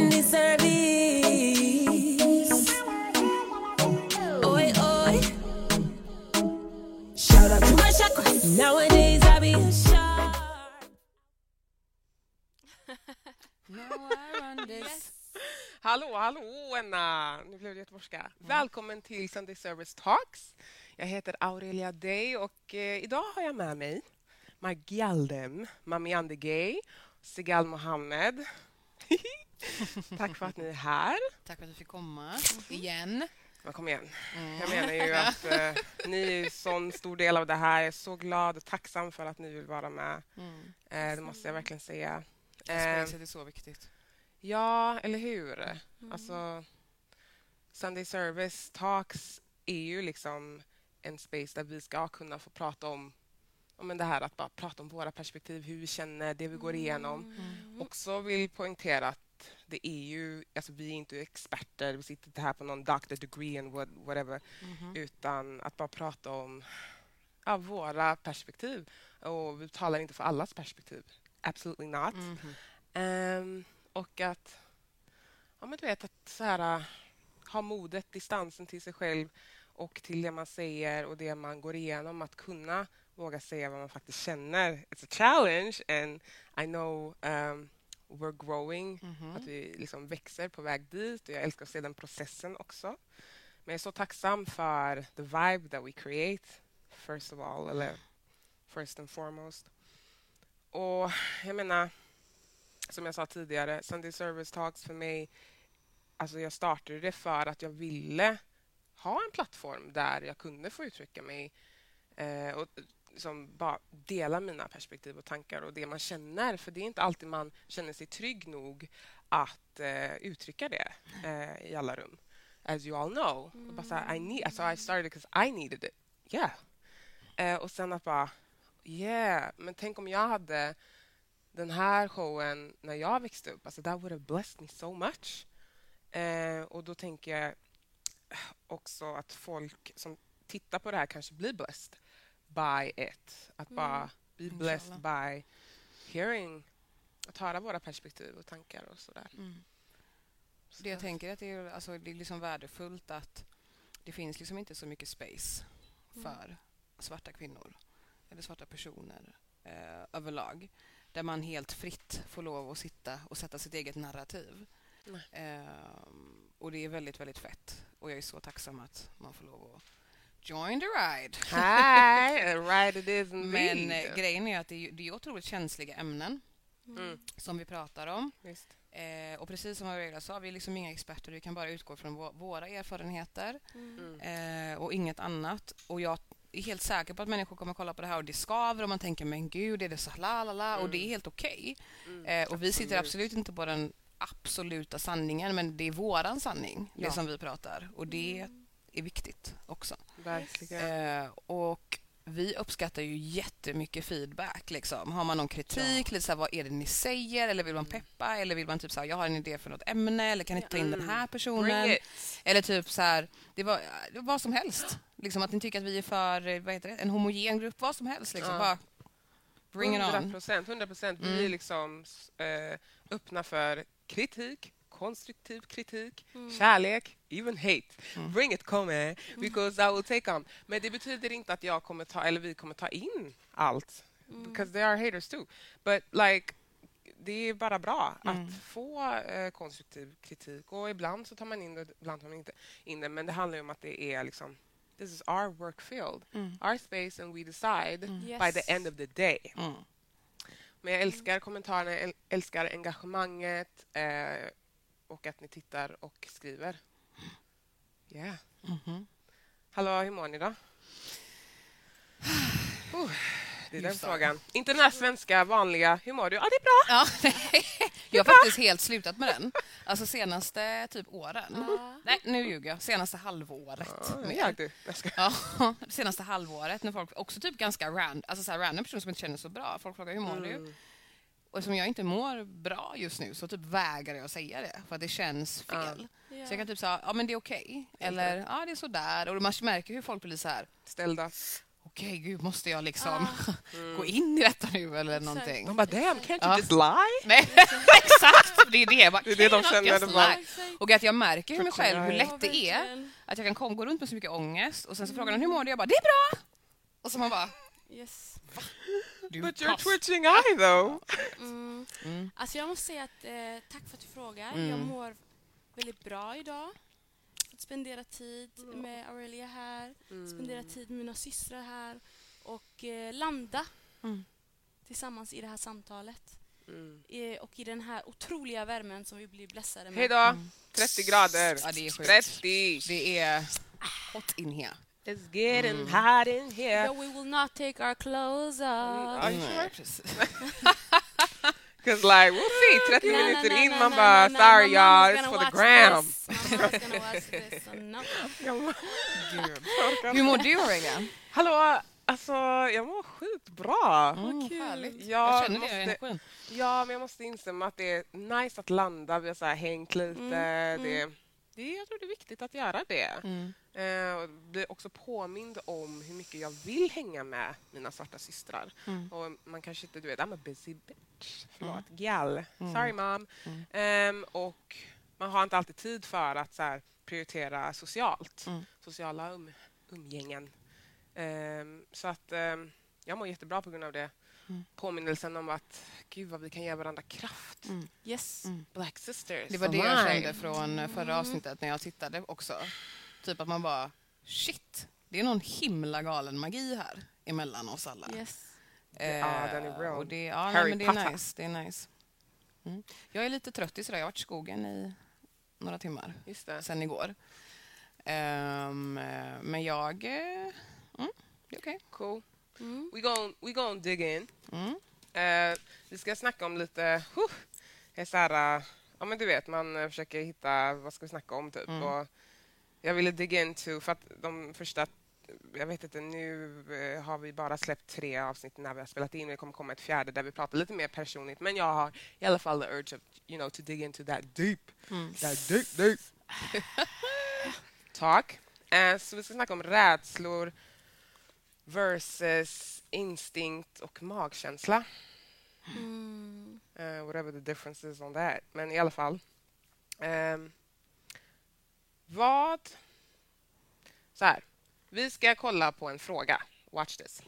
Sunday service. Oi, oi. Shout out to my chakras. Nowadays I be a shark. Hallå, hallå Enna! Nu blev det göteborgska. Välkommen till Sunday Service Talks. Jag heter Aurelia Day och eh, idag har jag med mig Margialdem, Mami Andegay, Sigal Mohammed. Tack för att ni är här. Tack för att du fick komma igen. Men kom igen. Jag menar ju att eh, ni är en sån stor del av det här. Jag är så glad och tacksam för att ni vill vara med. Mm. Eh, det måste jag verkligen säga. Eh, Spacet är så viktigt. Ja, eller hur? Alltså, Sunday Service Talks är ju liksom en space där vi ska kunna få prata om, om men det här att bara prata om våra perspektiv, hur vi känner, det vi går igenom. Också vill poängtera att det är ju, alltså vi är inte experter, vi sitter inte här på någon doctor degree and what, whatever, utan att bara prata om ja, våra perspektiv. Och vi talar inte för allas perspektiv. Absolutely not. Ehm, och att, ja, men du vet, att så här, ha modet, distansen till sig själv och till det man säger och det man går igenom. Att kunna våga säga vad man faktiskt känner. It's a challenge and I know um, we're growing, att vi liksom växer på väg dit och jag älskar att se den processen också. Men jag är så tacksam för the vibe that we create, first of all, eller first and foremost. Och jag menar, som jag sa tidigare, Sunday Service Talks för mig, alltså jag startade det för att jag ville ha en plattform där jag kunde få uttrycka mig eh, och liksom bara dela mina perspektiv och tankar och det man känner. För det är inte alltid man känner sig trygg nog att eh, uttrycka det eh, i alla rum. As you all know. Och Bara så här, I, need, alltså I started because I needed it. Yeah. Eh, och sen att bara, yeah, men tänk om jag hade den här showen när jag växte upp. Alltså, that would have blessed me so much. Eh, och då tänker jag också att folk som tittar på det här kanske blir blessed by it. Att bara be blessed by hearing, att höra våra perspektiv och tankar och sådär. Mm. Så Det jag tänker att det är, alltså, det är liksom värdefullt att det finns liksom inte så mycket space för svarta kvinnor eller svarta personer eh, överlag där man helt fritt får lov att sitta och sätta sitt eget narrativ. Ehm, och det är väldigt, väldigt fett. Och jag är så tacksam att man får lov att join the ride. Hi, right it is Men eh, grejen är att det är, det är otroligt känsliga ämnen Mm, som vi pratar om. Eh, och precis som Aurelia sa, vi är liksom inga experter. Vi kan bara utgå från vå- våra erfarenheter Mm. eh, och inget annat. Och jag är helt säker på att människor kommer kolla på det här och det skaver och man tänker men gud, är det så la la la? Och det är helt okej. Mm, Eh, och vi sitter absolut. inte på den absoluta sanningen men det är våran sanning, det Ja. som vi pratar. Och det är viktigt också. Verkligen. Eh, och vi uppskattar ju jättemycket feedback. Liksom. Har man någon kritik, lite så här, vad är det ni säger? Eller vill man peppa? Eller vill man typ så här, jag har en idé för något ämne? Eller kan ni ta in den här personen? It. Eller typ så här, det var vad som helst. Liksom att ni tycker att vi är för, vad heter det, en homogen grupp, vad som helst. Liksom. Ja. Bara bring it 100 on. procent. 100 procent. Vi är liksom eh, öppna för kritik, konstruktiv kritik, kärlek, even hate. Bring it, come because I will take on. Men det betyder inte att jag kommer ta, eller vi kommer ta in allt. Because there are haters too. But like, det är bara bra att få eh, konstruktiv kritik. Och ibland så tar man in det, ibland tar man inte in det. Men det handlar om att det är liksom This is our work field, our space and we decide by the end of the day. Mm. Men jag älskar kommentarerna, äl- älskar engagemanget eh, och att ni tittar och skriver. Yeah. Mhm. Hallå, hur mår ni då? Oh, det är den Just frågan. Inte den här svenska vanliga, hur mår du? Ja, det är bra. Ja, jag har faktiskt helt slutat med den. Alltså senaste typ åren. Nej, nu ljuger jag. Senaste halvåret. Mer. jag du. Jag ska. Ja, senaste halvåret när folk, också typ ganska random, alltså så här random personer som inte känner så bra. Folk frågar hur mår Mm. du? Och som jag inte mår bra just nu så typ vägrar jag säga det för att det känns fel. Så jag kan typ säga, ja men det är okej. Eller, ja det är sådär. Och man märker hur folk blir så här, Ställda. okej gud, måste jag liksom Ah, gå in i detta nu eller Exakt. någonting? De bara damn, can't you Ja. just lie? Nej, exakt! Det är det. Bara, Det är det de "Can I känner, just de bara- lie?" Och att jag märker hur mig själv hur Ja, lätt det är att jag kan gå runt med så mycket ångest och sen så frågar de hur mår du? Jag bara, det är bra! Och så man bara, Yes. Du But you're twitching eye though. Mm. Mm. Alltså jag måste säga att eh, tack för att du frågar. Mm. Jag mår väldigt bra idag. Fått spendera tid med Aurelia här, spendera tid med mina systrar här och eh, landa Mm. tillsammans i det här samtalet. Mm. Eh, och i den här otroliga värmen som vi blir blessade med. Hej då! 30 grader. Ja, det är sjukt. 30! Det är hot in here. It's getting Mm. hot in here. But we will not take our clothes off. Are you Nej, sure? precis. Cause like we'll see, 30 Na, na, minuter in man bara sorry y'all, it's for the gram. no. Hur mår du Aurelia? Hallå, alltså jag mår skitbra. Mm, kul. härligt. Ja, jag känner det måste- i energin. Ja, men jag måste instämma att det är nice att landa. Vi har så här hängt lite. Mm, Det, det, jag tror det är viktigt att göra det. Mm. Eh, och bli också påmind om hur mycket jag vill hänga med mina svarta systrar. Mm. Och man kanske inte, du vet, I'm a busy bitch. Förlåt, gal. Sorry mom. Mm. Ehm, och man har inte alltid tid för att så här, prioritera socialt. Mm. Sociala um, umgängen. Ehm, så att ehm, jag mår jättebra på grund av det. Mm. Påminnelsen om att gud vad vi kan ge varandra kraft. Mm. Yes. Mm. Black sisters. Det var det jag kände från eh, förra avsnittet när jag tittade också. Typ att man bara, shit, det är någon himla galen magi här emellan oss alla. Yes. Ja, den är det, ja, nej, Harry men det Potter. är nice. Det är nice. Mm. Jag är lite trött i sådär. Jag har varit i skogen i några timmar Just det. sen igår. Eh, men jag... eh, Mm, det är okej. Cool. Mm. We gon' we dig in. Mm. Eh, vi ska snacka om lite... Huh, är så här, eh, ja, men du vet, man eh, försöker hitta vad ska vi snacka om. Typ. Mm. Och jag ville dig into... För att de första... Jag vet inte, nu eh, har vi bara släppt tre avsnitt när vi har spelat in. Det kommer komma ett fjärde där vi pratar lite mer personligt. Men jag har i alla fall the urge of, you know, to dig into that deep. Mm. That deep, deep. Talk. Eh, så vi ska snacka om rädslor versus instinkt och magkänsla. Mm. Uh, whatever the difference is on that. Men i alla fall. Ehm, vad... Så här. Vi ska kolla på en fråga. Watch this.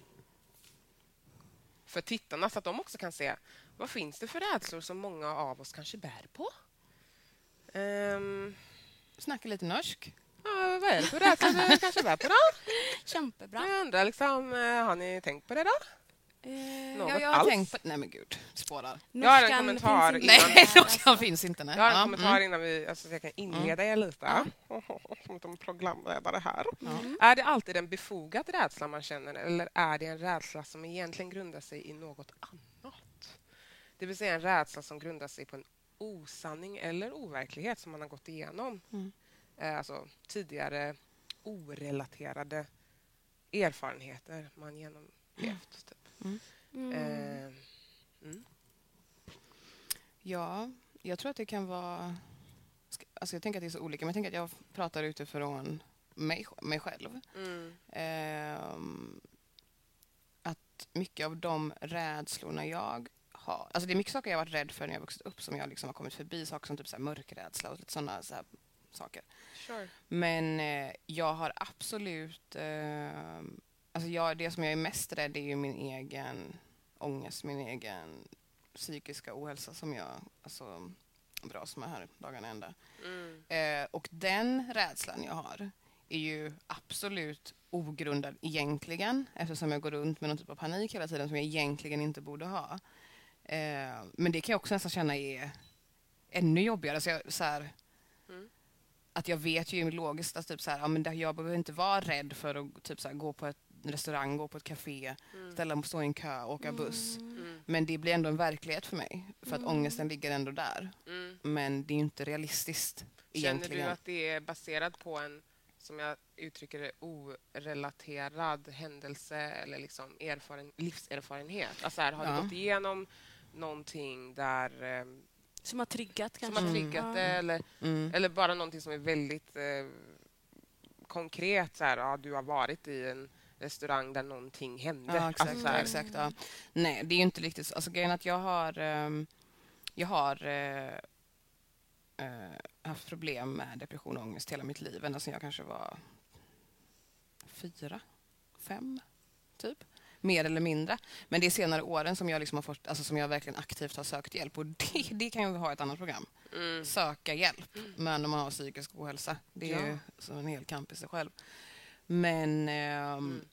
För tittarna så att de också kan se vad finns det för rädslor som många av oss kanske bär på. Um, Snacka lite norsk. Ja, vad är det för rädslor du kanske bär på då? Kämpebra. Jag undrar liksom, eh, har ni tänkt på det då? Eh, Något Ja, jag har alls? tänkt på... Nej men gud, spårar. Jag har en kommentar innan- Nej, norskan finns inte. Nej. Jag har en Ja, kommentar mm. innan vi, alltså, så jag kan inleda er lite. Som de programledare här. Mm. Är det alltid en befogad rädsla man känner eller är det en rädsla som egentligen grundar sig i något annat? Det vill säga en rädsla som grundar sig på en osanning eller overklighet som man har gått igenom. Mm. Eh, Alltså tidigare orelaterade erfarenheter man genomlevt. Typ. Mm. Eh, mm. Ja, jag tror att det kan vara... Alltså jag tänker att det är så olika, men jag tänker att jag pratar utifrån mig, mig själv. Mm. Ehm, att mycket av de rädslorna jag har... Alltså det är mycket saker jag varit rädd för när jag vuxit upp som jag liksom har kommit förbi. Saker som typ så mörkrädsla och lite sådana så saker. Sure. Men eh, jag har absolut... Eh, alltså jag, det som jag är mest rädd är ju min egen ångest, min egen psykiska ohälsa som jag alltså, dras med här dagarna ända. Mm. Eh, och den rädslan jag har är ju absolut ogrundad egentligen eftersom jag går runt med någon typ av panik hela tiden som jag egentligen inte borde ha. Eh, men det kan jag också nästan känna är ännu jobbigare. Så jag, så här, Mm. Att jag vet ju logiskt att typ så här, ja, men jag behöver inte vara rädd för att typ så här, gå på ett restaurang, gå på ett café, Mm. ställa mig stå i en kö, åka buss. Mm. Men det blir ändå en verklighet för mig för att Mm. ångesten ligger ändå där. Mm. Men det är ju inte realistiskt Känner du egentligen. att det är baserat på en, som jag uttrycker det, orelaterad händelse eller liksom erfaren, livserfarenhet? Alltså här, har Ja. du gått igenom någonting där, eh, Som har triggat som kanske. har Mm. triggat Ja. det eller, Mm. eller bara någonting som är väldigt eh, konkret? Så här, ja, du har varit i en restaurang där någonting hände. Ja, exakt. Alltså exakt ja. Nej, det är ju inte riktigt så. Alltså, grejen att jag har, ehm, jag har eh, eh, haft problem med depression och ångest hela mitt liv. Ända sedan jag kanske var fyra, fem, typ. Mer eller mindre. Men det är senare åren som jag, liksom har fått, alltså, som jag verkligen aktivt har sökt hjälp. Och det, det kan ju ha ett annat program. Mm. Söka hjälp. Men om man har psykisk ohälsa. Det är Ja. ju som en hel kamp i sig själv. Men ehm,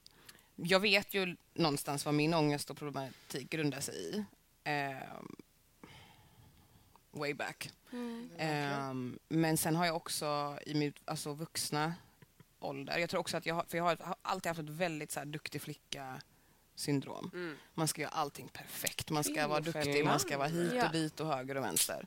jag vet ju någonstans vad min ångest och problematik grundar sig i. Ehm, way back. Mm. Ehm, men sen har jag också i min alltså, vuxna ålder, jag tror också att jag har, för jag har alltid haft ett väldigt så här, duktig flicka syndrom. Mm. Man ska göra allting perfekt. Man ska vara duktig, man ska vara hit och dit och höger och vänster.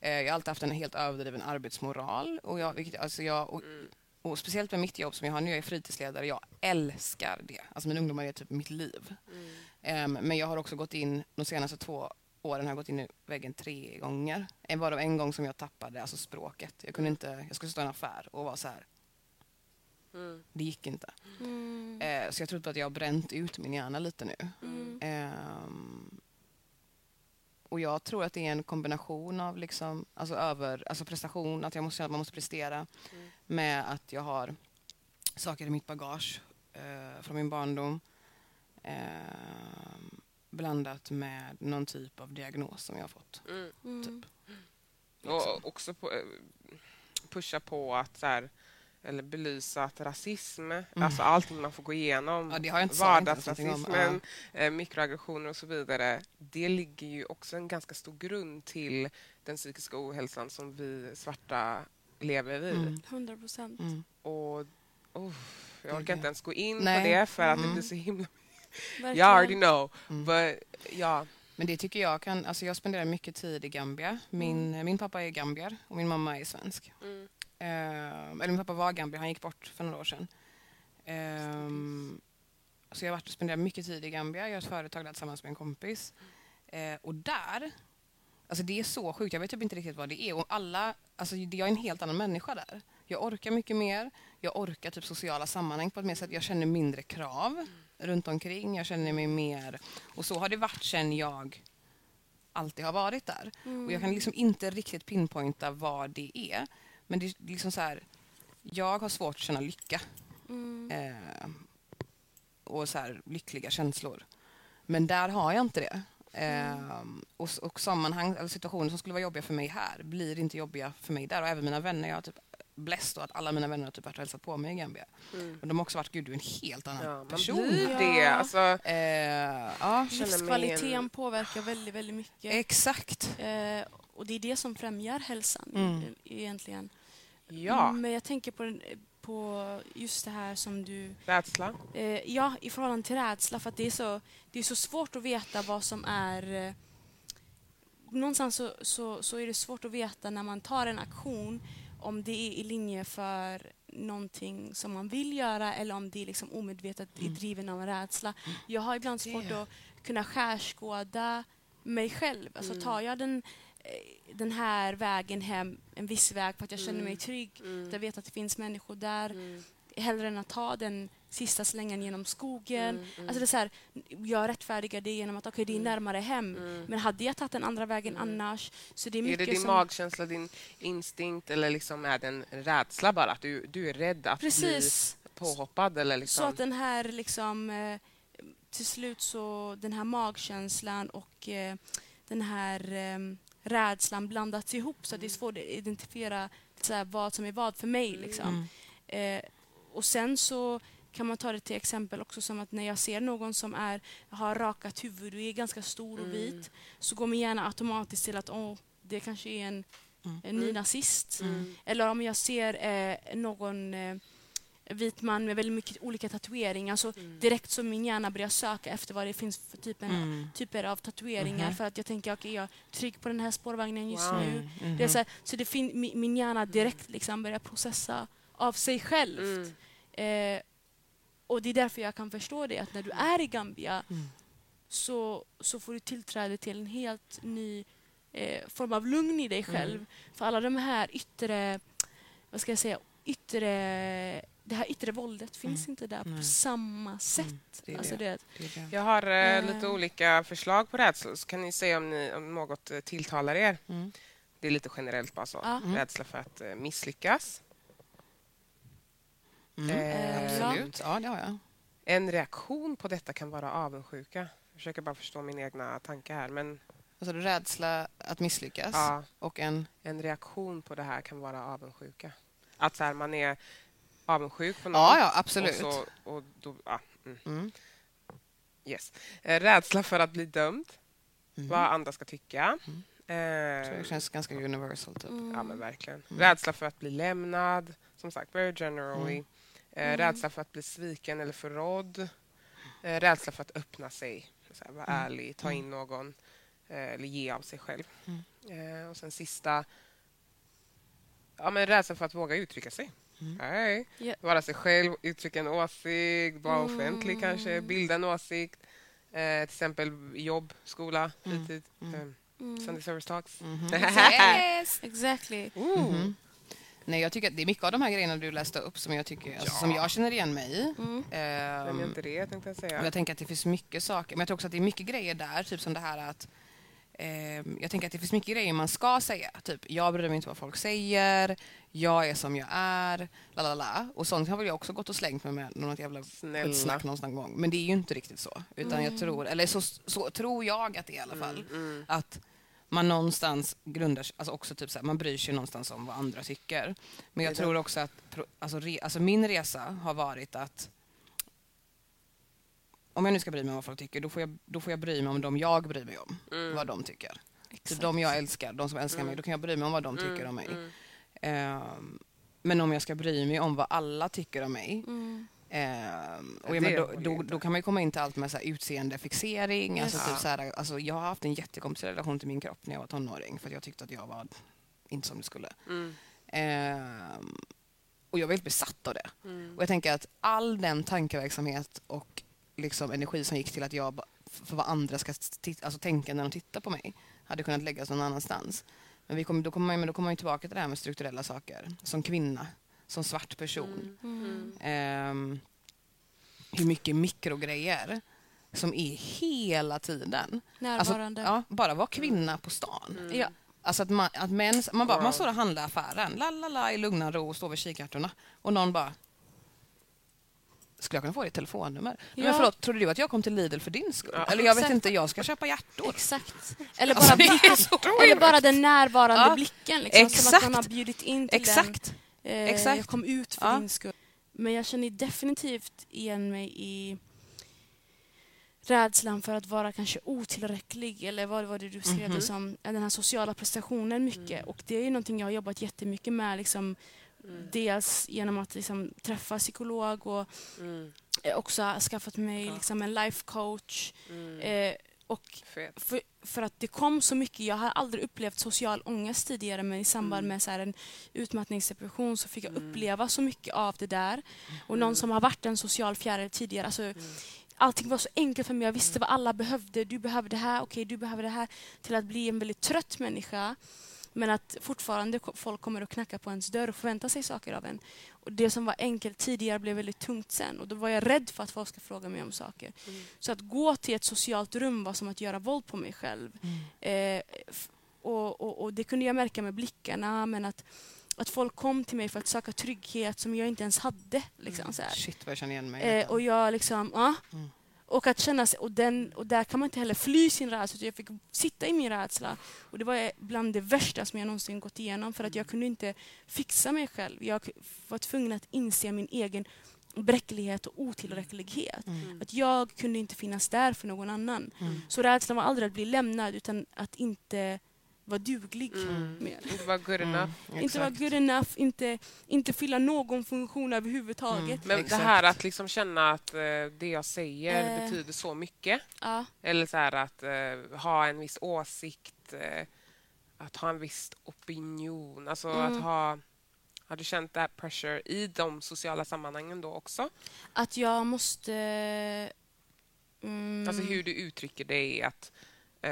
Eh, jag har alltid haft en helt överdriven arbetsmoral. Och, jag, vilket, alltså jag, och, Mm. och speciellt med mitt jobb som jag har nu, jag är fritidsledare, jag älskar det. Alltså mina ungdomar är typ mitt liv. Mm. Ehm, men jag har också gått in, de senaste två åren har jag gått in i väggen tre gånger. En var det en gång som jag tappade alltså språket. Jag kunde inte, jag skulle stå i en affär och vara så här, Mm. det gick inte. Mm. Eh, så jag tror på att jag har bränt ut min hjärna lite nu. Mm. Ehm, och jag tror att det är en kombination av liksom, alltså över, alltså prestation, att jag måste, att man måste prestera Mm. med att jag har saker i mitt bagage eh, från min barndom ehm, blandat med någon typ av diagnos som jag har fått. Mm. Mm. Och också på, eh, pusha på att så här, eller belysa att rasism, alltså allting man får gå igenom, Mm. Ja, det har jag inte vardagsrasismen, eh, mikroaggressioner och så vidare, det ligger ju också en ganska stor grund till den psykiska ohälsan som vi svarta lever i. Mm. 100 procent. Mm. Och oh, jag Det- orkar inte ens gå in Nej. på det för att det Mm. blir så himla... You already know. Mm. But, ja. Men det tycker jag kan, alltså jag spenderar mycket tid i Gambia. Min, Mm. min pappa är gambier och min mamma är svensk. Mm. Ehm, eller min pappa var gambier, han gick bort för några år sedan. Ehm, så jag har varit och spenderat mycket tid i Gambia. Jag har ett företag där tillsammans med en kompis. Eh, och där, alltså det är så sjukt, jag vet typ inte riktigt vad det är. Och alla, alltså jag är en helt annan människa där. Jag orkar mycket mer. Jag orkar typ sociala sammanhang på ett mer sätt. Jag känner mindre krav runt omkring. Jag känner mig mer... Och så har det varit sen jag alltid har varit där. Mm. Och jag kan liksom inte riktigt pinpointa vad det är. Men det är liksom så här, jag har svårt att känna lycka Mm. eh, och så här, lyckliga känslor. Men där har jag inte det. Eh, och, och sammanhang, eller situationer som skulle vara jobbiga för mig här blir inte jobbiga för mig där. Och även mina vänner, jag har typ då att alla mina vänner har typ varit och hälsat på mig i Gambia. Mm. Och de har också varit, gud du är en helt annan Ja, man person. blir Ja. det. Alltså, Eh, ja, Livskvaliteten en- påverkar väldigt, väldigt mycket. exakt. Eh, och det är det som främjar hälsan Mm. e- egentligen. Ja, Men jag tänker på, den, på just det här som du... rädsla. Eh, ja, i förhållande till rädsla. För att det är så, det är så svårt att veta vad som är... Eh, någonstans så, så, så är det svårt att veta när man tar en aktion om det är i linje för någonting som man vill göra eller om det är liksom omedvetet är driven av en rädsla. Jag har ibland svårt Mm. Det- att kunna skärskåda mig själv. Alltså Mm. tar jag den, den här vägen hem, en viss väg för att jag känner Mm. mig trygg, Mm. jag vet att det finns människor där, Mm. hellre än att ta den sista slängan genom skogen. Mm, mm. Alltså det är så här, jag rättfärdigar det genom att okej, det är Mm. närmare hem. Mm. Men hade jag tagit den andra vägen Mm. annars? Så det är Är mycket det din som... magkänsla, din instinkt eller liksom är det en rädsla bara? Att du, du är rädd att Precis. bli påhoppad? Eller Så liksom? att den här liksom... Eh, till slut så den här magkänslan och eh, den här eh, rädslan blandats ihop så att det är svårt att identifiera så här, vad som är vad för mig. Liksom. Mm. Eh, och sen så kan man ta det till exempel också som att när jag ser någon som är, har rakat huvud och är ganska stor och Mm. vit så går min hjärna automatiskt till att åh, det kanske är en, Mm. en ny nazist. Mm. Eller om jag ser eh, någon eh, vit man med väldigt mycket olika tatueringar så Mm. direkt så min hjärna börjar söka efter vad det finns för typen, Mm. typer av tatueringar Mhm. för att jag tänker okej jag är trygg på den här spårvagnen just Wow. nu. Mm. Det är så här, så det fin- min, min hjärna direkt liksom börjar processa av sig själv. Mm. Eh, och det är därför jag kan förstå det, att när du är i Gambia Mm. så, så får du tillträde till en helt ny eh, form av lugn i dig själv. Mm. För alla de här yttre, vad ska jag säga, yttre det här yttre våldet finns inte där Nej. på samma sätt. det är alltså det. det. Det det. Jag har eh, Eh. lite olika förslag på rädslor så kan ni säga om, ni, om något eh, tilltalar er. Mm. Det är lite generellt bara så. Ja. Mm. Rädsla för att eh, misslyckas. Mm. Eh, Absolut. Ja, det har jag. En reaktion på detta kan vara avundsjuka. Jag försöker bara förstå min egna tanke här. Men Alltså rädsla att misslyckas ja, och en... en reaktion på det här kan vara avundsjuka. Att så här, man är avundsjuk på någon. Ja, ja, absolut. Och så, och då, ja, mm, Mm. yes. Eh, Rädsla för att bli dömd. Mm. Vad andra ska tycka. Mm. Eh, jag känns ganska universal. Typ. Mm. Ja, men verkligen. Mm. Rädsla för att bli lämnad. Som sagt, very generally. Mm. Eh. Rädsla för att bli sviken eller förrådd. Eh, rädsla för att öppna sig. Här, vara Mm. ärlig, ta in någon. Eh, eller ge av sig själv. Mm. Eh, och sen sista... Ja, men rädsla för att våga uttrycka sig. Mm. Nej. Ja. Vara sig själv, uttrycka en åsikt, vara Mm. offentlig kanske, bilda en åsikt. Eh, till exempel jobb, skola, Mm. fritid. Mm. Eh, Mm. Sunday service talks. Mhm. Yes, exactly. Ooh. Mhm. Nej, jag tycker att det är mycket av de här grejerna du läste upp som jag, tycker, alltså, Ja. som jag känner igen mig i. Mm. Ehm, inte det, tänkte jag säga. och jag tänker att det finns mycket saker, men jag tror också att det är mycket grejer där, typ som det här att jag tänker att det finns mycket grejer man ska säga. Typ, jag bryr mig inte vad folk säger, jag är som jag är, la la la. Och sånt har väl jag också gått och slängt mig med något jävla skitsnack någonstans någon gång. Men det är ju inte riktigt så. Utan jag tror, eller så, så tror jag att det är i alla fall. Mm. Att man någonstans grundar sig, alltså också typ så här, man bryr sig någonstans om vad andra tycker. Men jag tror också att, alltså, re, alltså min resa har varit att om jag nu ska bry mig om vad folk tycker, då får jag, då får jag bry mig om de jag bryr mig om. Mm. Vad de tycker. Typ Exakt. de jag älskar, de som älskar mig, då kan jag bry mig om vad de tycker Mm, om mig. mm. Ehm, men om jag ska bry mig om vad alla tycker om mig, Mm. Ja, och det men, då, då, då kan man ju komma in till allt med så här utseendefixering. Alltså, Yes. typ så här, alltså, jag har haft en jättekomplicerad relation till min kropp när jag var tonåring för att jag tyckte att jag var inte som det skulle. Mm. Ehm, och jag var helt besatt av det. Mm. Och jag tänker att all den tankeverksamhet och liksom energi som gick till att jag för vad andra ska alltså, tänka när de tittar på mig hade kunnat läggas någon annanstans. Men, vi kommer, då kommer man, men då kommer man tillbaka till det här med strukturella saker. Som kvinna, som svart person. Mm. Ehm, hur mycket mikrogrejer som är hela tiden. Alltså, Närvarande. ja, bara vara kvinna på stan. Mm. Ja. Alltså att man, att män, man, bara, Wow. man står och handlar affären, la la la i lugna ro och står vid kikärtorna. Och någon bara... Skulle jag kunna få ditt telefonnummer? Ja. Men förlåt, trodde du att jag kom till Lidl för din skull? Ja. Eller jag vet Exakt. inte, jag ska köpa hjärtor. Exakt. Eller bara, Alltså, så eller bara den närvarande Ja. blicken. Liksom, Som att Exakt. man har bjudit in till Exakt. den. Eh, Exakt. Jag kom ut för Ja. din skull. Men jag känner definitivt igen mig i rädslan för att vara kanske otillräcklig eller vad var det du skrev Mhm. det som? Ja, Den här sociala prestationen mycket. Mm. Och det är ju någonting jag har jobbat jättemycket med. Liksom, Mm. Dels genom att liksom, träffa psykolog och Mm. eh, också skaffat mig Ja. liksom, en life coach. Mm. Eh, och för, för att det kom så mycket. Jag har aldrig upplevt social ångest tidigare men i samband Mm. med så en utmattningsdepression så fick jag Mm. uppleva så mycket av det där. Och någon Mm. som har varit en social fjäril tidigare. Alltså, allting var så enkelt för mig. Jag visste vad alla behövde. Du behöver det här, okej du behöver det här. Till att bli en väldigt trött människa. Men att fortfarande folk kommer och knackar på ens dörr och förväntar sig saker av en. Och det som var enkelt tidigare blev väldigt tungt sen. Och då var jag rädd för att folk ska fråga mig om saker. Mm. Så att gå till ett socialt rum var som att göra våld på mig själv. Eh, f- och, och, och det kunde jag märka med blickarna. Men att, att folk kom till mig för att söka trygghet som jag inte ens hade. Liksom, så här. Shit vad jag känner igen mig. Eh, och jag liksom, ja. Mm. Och att känna sig, och, den, och där kan man inte heller fly sin rädsla. utan Jag fick sitta i min rädsla. Och det var bland det värsta som jag någonsin gått igenom. För att jag kunde inte fixa mig själv. Jag var tvungen att inse min egen bräcklighet och otillräcklighet. Mm. Att jag kunde inte finnas där för någon annan. Mm. Så rädslan var aldrig att bli lämnad utan att inte vara duglig Mm. mer. Inte vara good Mm, enough. Inte vara good enough, inte, inte fylla någon funktion överhuvudtaget. Mm. Men Exakt. det här att liksom känna att eh, det jag säger Eh. betyder så mycket. Ja. Eller så här att eh, ha en viss åsikt. Eh, att ha en viss opinion. Alltså Mm. att ha... Har du känt that pressure i de sociala sammanhangen då också? Att jag måste... Mm, Alltså hur du uttrycker dig. Att,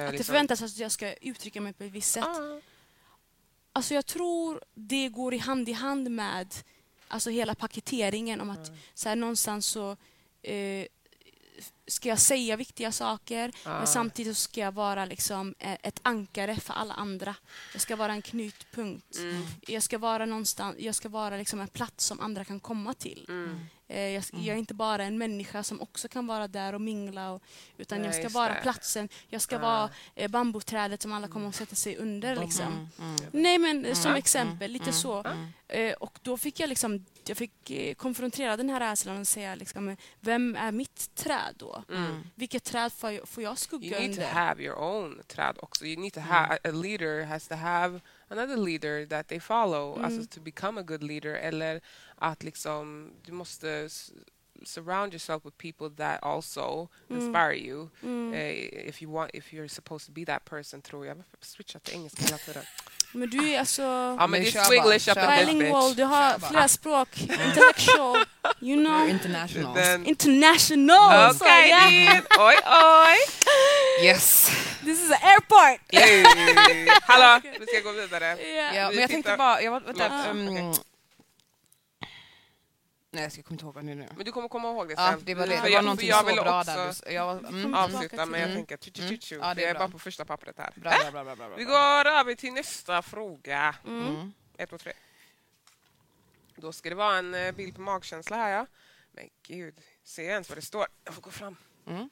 att det liksom- förväntas att jag ska uttrycka mig på ett visst sätt. Ah. Alltså jag tror det går i hand i hand med Alltså hela paketeringen om att så här, någonstans så eh, ska jag säga viktiga saker Ja. men samtidigt ska jag vara liksom eh, ett ankare för alla andra. Jag ska vara en knutpunkt. Mm. Jag ska vara någonstans, jag ska vara liksom en plats som andra kan komma till. Mm. Eh, jag, jag är inte bara en människa som också kan vara där och mingla och, utan Nej, jag ska vara det. platsen. Jag ska Ja. vara eh, bambuträdet som alla kommer att sätta sig under. Liksom. Mm, mm. Nej men eh, som Mm. exempel, lite Mm. så. Mm. Eh, och då fick jag liksom, jag fick eh, konfrontera den här rädslan och säga liksom, vem är mitt träd då? Mm. Vilket träd får jag, får jag You skugga need to under? have your own träd också. You need to have a leader has to have another leader that they follow. Mm. Alltså to become a good leader. Eller att liksom du måste surround yourself with people that also Mm. inspire you. Mm. Eh, if you want, if you're supposed to be that person tror jag. Varför switcha till engelska hela tiden? Men du är alltså Ja men det är bara, swiglish up bilingual, du har flera språk. Intellectual, you know. international. Then, International! Okej, ja. din. oj oj! Yes. This is an airport! Hey. Hallå, vi ska gå vidare. Ja. Ja, Vi men jag tänkte bara... Jag, var- vänta, um, Okej. Nej, jag ska komma inte ihåg vad det är nu. Men du kommer komma ihåg det Ja, sen. det var det. Det jag- var någonting jag så bra också där. Du, jag, var- mm, mm, avsluta, men jag Mm. tänker tju, tju, tju, tju, Mm. Ja, det jag är är bra. bara på första pappret här. bra, bra, bra, bra, bra, bra. Vi går över till nästa fråga. Mm. Mm. Ett, två, tre. Då ska det vara en eh, bild på magkänsla här, ja. Men gud, ser jag ens vad det står? Jag får gå fram. Mm.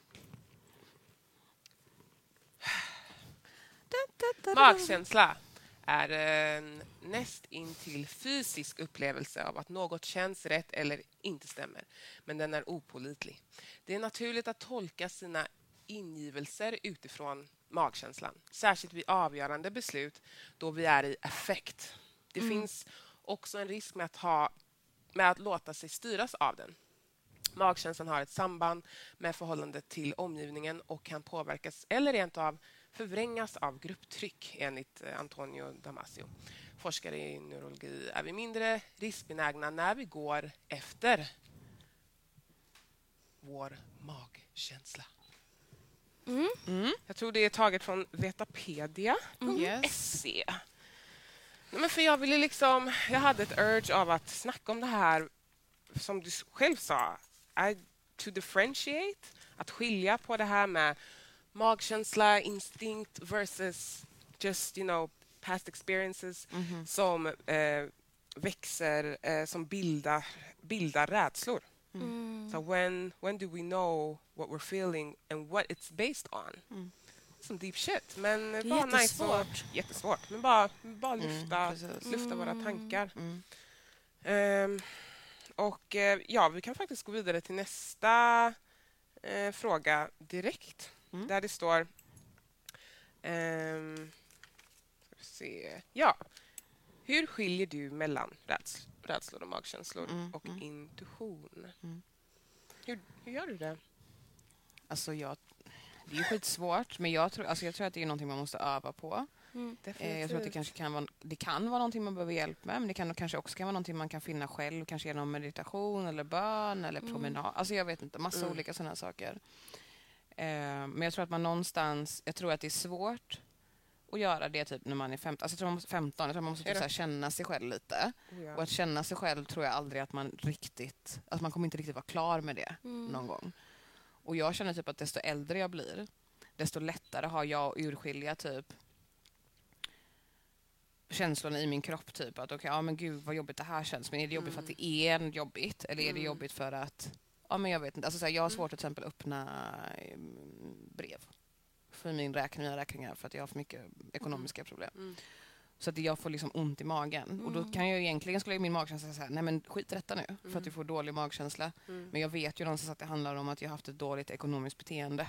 Magkänsla är en näst intill fysisk upplevelse av att något känns rätt eller inte stämmer, men den är opålitlig. Det är naturligt att tolka sina ingivelser utifrån magkänslan, särskilt vid avgörande beslut då vi är i affekt. Det finns också en risk med att, ha, med att låta sig styras av den. Magkänslan har ett samband med förhållandet till omgivningen och kan påverkas eller rent av förvrängas av grupptryck enligt eh, Antonio Damasio. Forskare i neurologi är vi mindre riskbenägna när vi går efter vår magkänsla. Mm. Mm. Jag tror det är taget från Vetapedia. Yes. SC. Nej, men för jag ville liksom... Jag hade ett urge av att snacka om det här som du själv sa. I, to differentiate. Att skilja på det här med magkänsla, instinkt versus just, you know, past experiences Mhm. som eh, växer, eh, som bildar, bildar rädslor. Mm. So when, when do we know what we're feeling and what it's based on? Mm. Some deep shit. Men Det är bara nice och, jättesvårt. jättesvårt. Men bara, bara Mm, lyfta, precis. lyfta våra Mm. tankar. Mm. Ehm, och eh, ja, vi kan faktiskt gå vidare till nästa eh, fråga direkt. Mm. Där det står... vi se. Ja. Hur skiljer du mellan räds, rädslor och magkänslor Mm, och mm. intuition? Mm. Hur, hur gör du det? Alltså, jag, det är skitsvårt, men jag tror, alltså, jag tror att det är någonting man måste öva på. Mm. Eh, jag tror att det kanske kan vara, det kan vara någonting man behöver hjälp med, men det kan kanske också kan vara någonting man kan finna själv, kanske genom meditation eller bön eller Mm. promenad. Alltså jag vet inte, massa Mm. olika sådana saker. Eh, men jag tror att man någonstans, jag tror att det är svårt att göra det typ när man är 15. Alltså jag tror man måste, 15, jag tror man måste typ så känna sig själv lite. Oh, ja. Och att känna sig själv tror jag aldrig att man riktigt, att man kommer inte riktigt vara klar med det Mm. någon gång. Och jag känner typ att desto äldre jag blir, desto lättare har jag att urskilja typ känslorna i min kropp. Typ att okej, ja men gud vad jobbigt det här känns. Men är det jobbigt för att det är jobbigt? Eller är det Mm. jobbigt för att, ja men jag vet inte. Alltså, så här, jag har Mm. svårt att till exempel öppna mm, brev för min räkning, mina räkningar för att jag har för mycket ekonomiska problem. Mm. Så att jag får liksom ont i magen. Och då Mm. kan jag egentligen, skulle min magkänsla säga nej men skit i detta nu. För Mm. att du får dålig magkänsla. Mm. Men jag vet ju någonstans att det handlar om att jag har haft ett dåligt ekonomiskt beteende.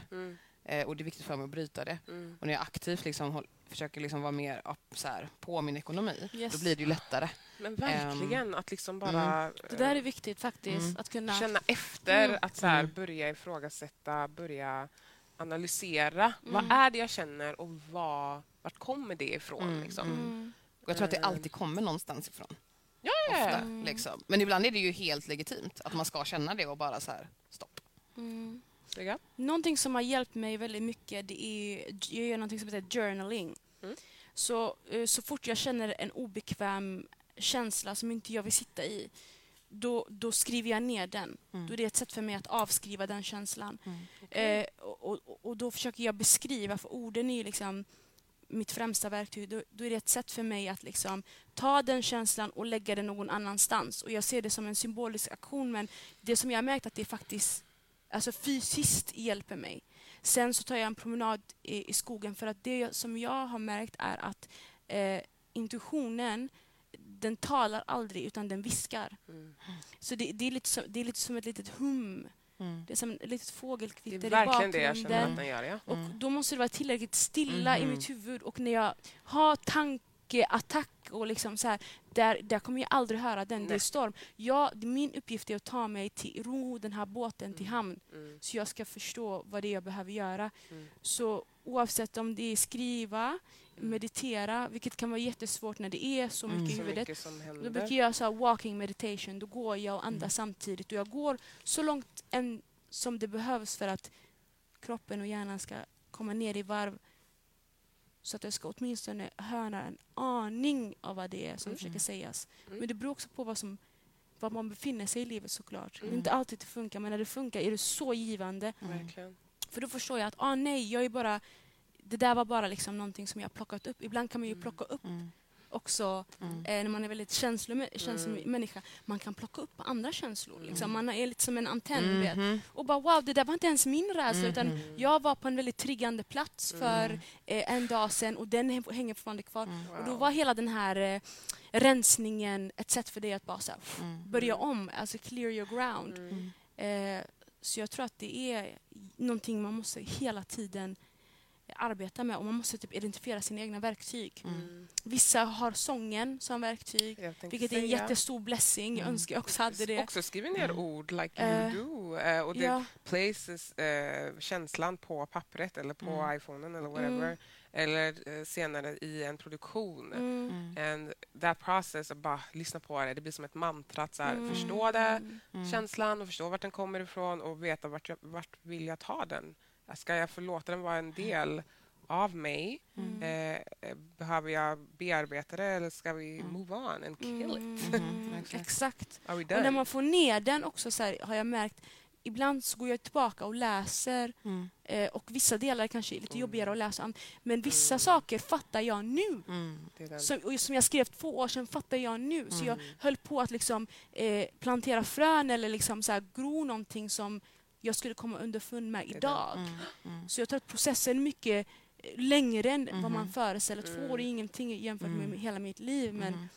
Mm. Eh, och det är viktigt för mig att bryta det. Mm. Och när jag aktivt liksom håll, försöker liksom vara mer upp, så här, på min ekonomi, Yes. då blir det ju lättare. Men verkligen att liksom bara Det där är viktigt faktiskt. Mm. Att kunna... känna efter, Mm. att så här, Mm. börja ifrågasätta, börja analysera. Vad Mm. är det jag känner och vad, vart kommer det ifrån? Mm, Liksom? mm. Mm. Och jag tror att det Eh. alltid kommer någonstans ifrån. Ja, Ofta, Mm. liksom. Men ibland är det ju helt legitimt att man ska känna det och bara så här, stopp. Stiga? Någonting som har hjälpt mig väldigt mycket det är jag gör någonting som heter journaling. Mm. Så, eh, så fort jag känner en obekväm känsla som inte jag vill sitta i då, då skriver jag ner den. Mm. Då är det ett sätt för mig att avskriva den känslan. Mm. Eh, och, och, och då försöker jag beskriva, för orden är ju liksom mitt främsta verktyg. Då, då är det ett sätt för mig att liksom ta den känslan och lägga den någon annanstans. Och jag ser det som en symbolisk aktion men det som jag har märkt att det faktiskt alltså fysiskt hjälper mig. Sen så tar jag en promenad i, i skogen för att det som jag har märkt är att eh, intuitionen den talar aldrig utan den viskar. Mm. Så det, det, är lite som, det är lite som ett litet hum. Mm. Det är som ett litet Det fågelkvitter är i verkligen det jag bakgrunden. känner att den gör. Ja. Och Mm. då måste det vara tillräckligt stilla i Mhm. mitt huvud och när jag har tankeattack och liksom så här, där, där kommer jag aldrig höra den. Det är Nej. storm. Jag, min uppgift är att ta mig till ro den här båten till hamn Mm. så jag ska förstå vad det är jag behöver göra. Mm. Så oavsett om det är skriva, meditera, vilket kan vara jättesvårt när det är så mycket Mm. i huvudet. mycket Då brukar jag göra walking meditation. Då går jag och andas Mm. samtidigt. Och jag går så långt än som det behövs för att kroppen och hjärnan ska komma ner i varv. Så att jag ska åtminstone höra en aning av vad det är som Mm. försöker sägas. Mm. Men det beror också på vad som var man befinner sig i livet såklart. Det Mm. är inte alltid det funkar, men när det funkar är det så givande. Mm. För då förstår jag att ah, nej, jag är bara, det där var bara liksom någonting som jag plockat upp. Ibland kan man ju Mm. plocka upp Mm. Också Mm. eh, när man är väldigt känslomä- känslomänniska. Man kan plocka upp andra känslor. Liksom. Man är lite som en antenn. Vet. Mhm. Och bara wow, det där var inte ens min rädsla. Utan Mhm. jag var på en väldigt triggande plats för Mm. eh, en dag sedan och den häng- hänger fortfarande kvar. Mm. Och då Wow. var hela den här eh, rensningen ett sätt för dig att bara här, pff, Mm. börja om, alltså clear your ground. Mm. Mm. Eh, så jag tror att det är någonting man måste hela tiden arbeta med och man måste typ identifiera sina egna verktyg. Mm. Vissa har sången som verktyg, Jag vilket är en säga. jättestor blessing. Jag Mm. önskar jag också hade det. Också skriver ner Mm. ord like Eh, you do. eh, och det Ja, places eh, känslan på pappret eller på Mm. iPhonen eller whatever. Mm. Eller eh, senare i en produktion. mm, Mm. And that process, att bara lyssna på det, det blir som ett mantra. Att så här, mm, Förstå det, Mm. känslan och förstå vart den kommer ifrån och veta vart, jag, vart vill jag ta den. Ska jag förlåta den vara en del av mig? Mm. Eh, eh, behöver jag bearbeta det eller ska vi Mm. move on and kill mm, it? Mhm, mm, exakt. Exakt. Are we Och när man får ner den också så här, har jag märkt, ibland så går jag tillbaka och läser Mm. eh, och vissa delar kanske är lite Mm. jobbigare att läsa. Men vissa Mm. saker fattar jag nu. Mm. Som, som jag skrev för två år sedan fattar jag nu. Så jag Mm. höll på att liksom, eh, plantera frön eller liksom så här, gro någonting som jag skulle komma underfund med idag. Mm. Mm. Så jag tror att processen är mycket eh, längre än vad man Mhm. föreställer. Två Mm. år är ingenting jämfört Mm. med hela mitt liv. Men Mhm.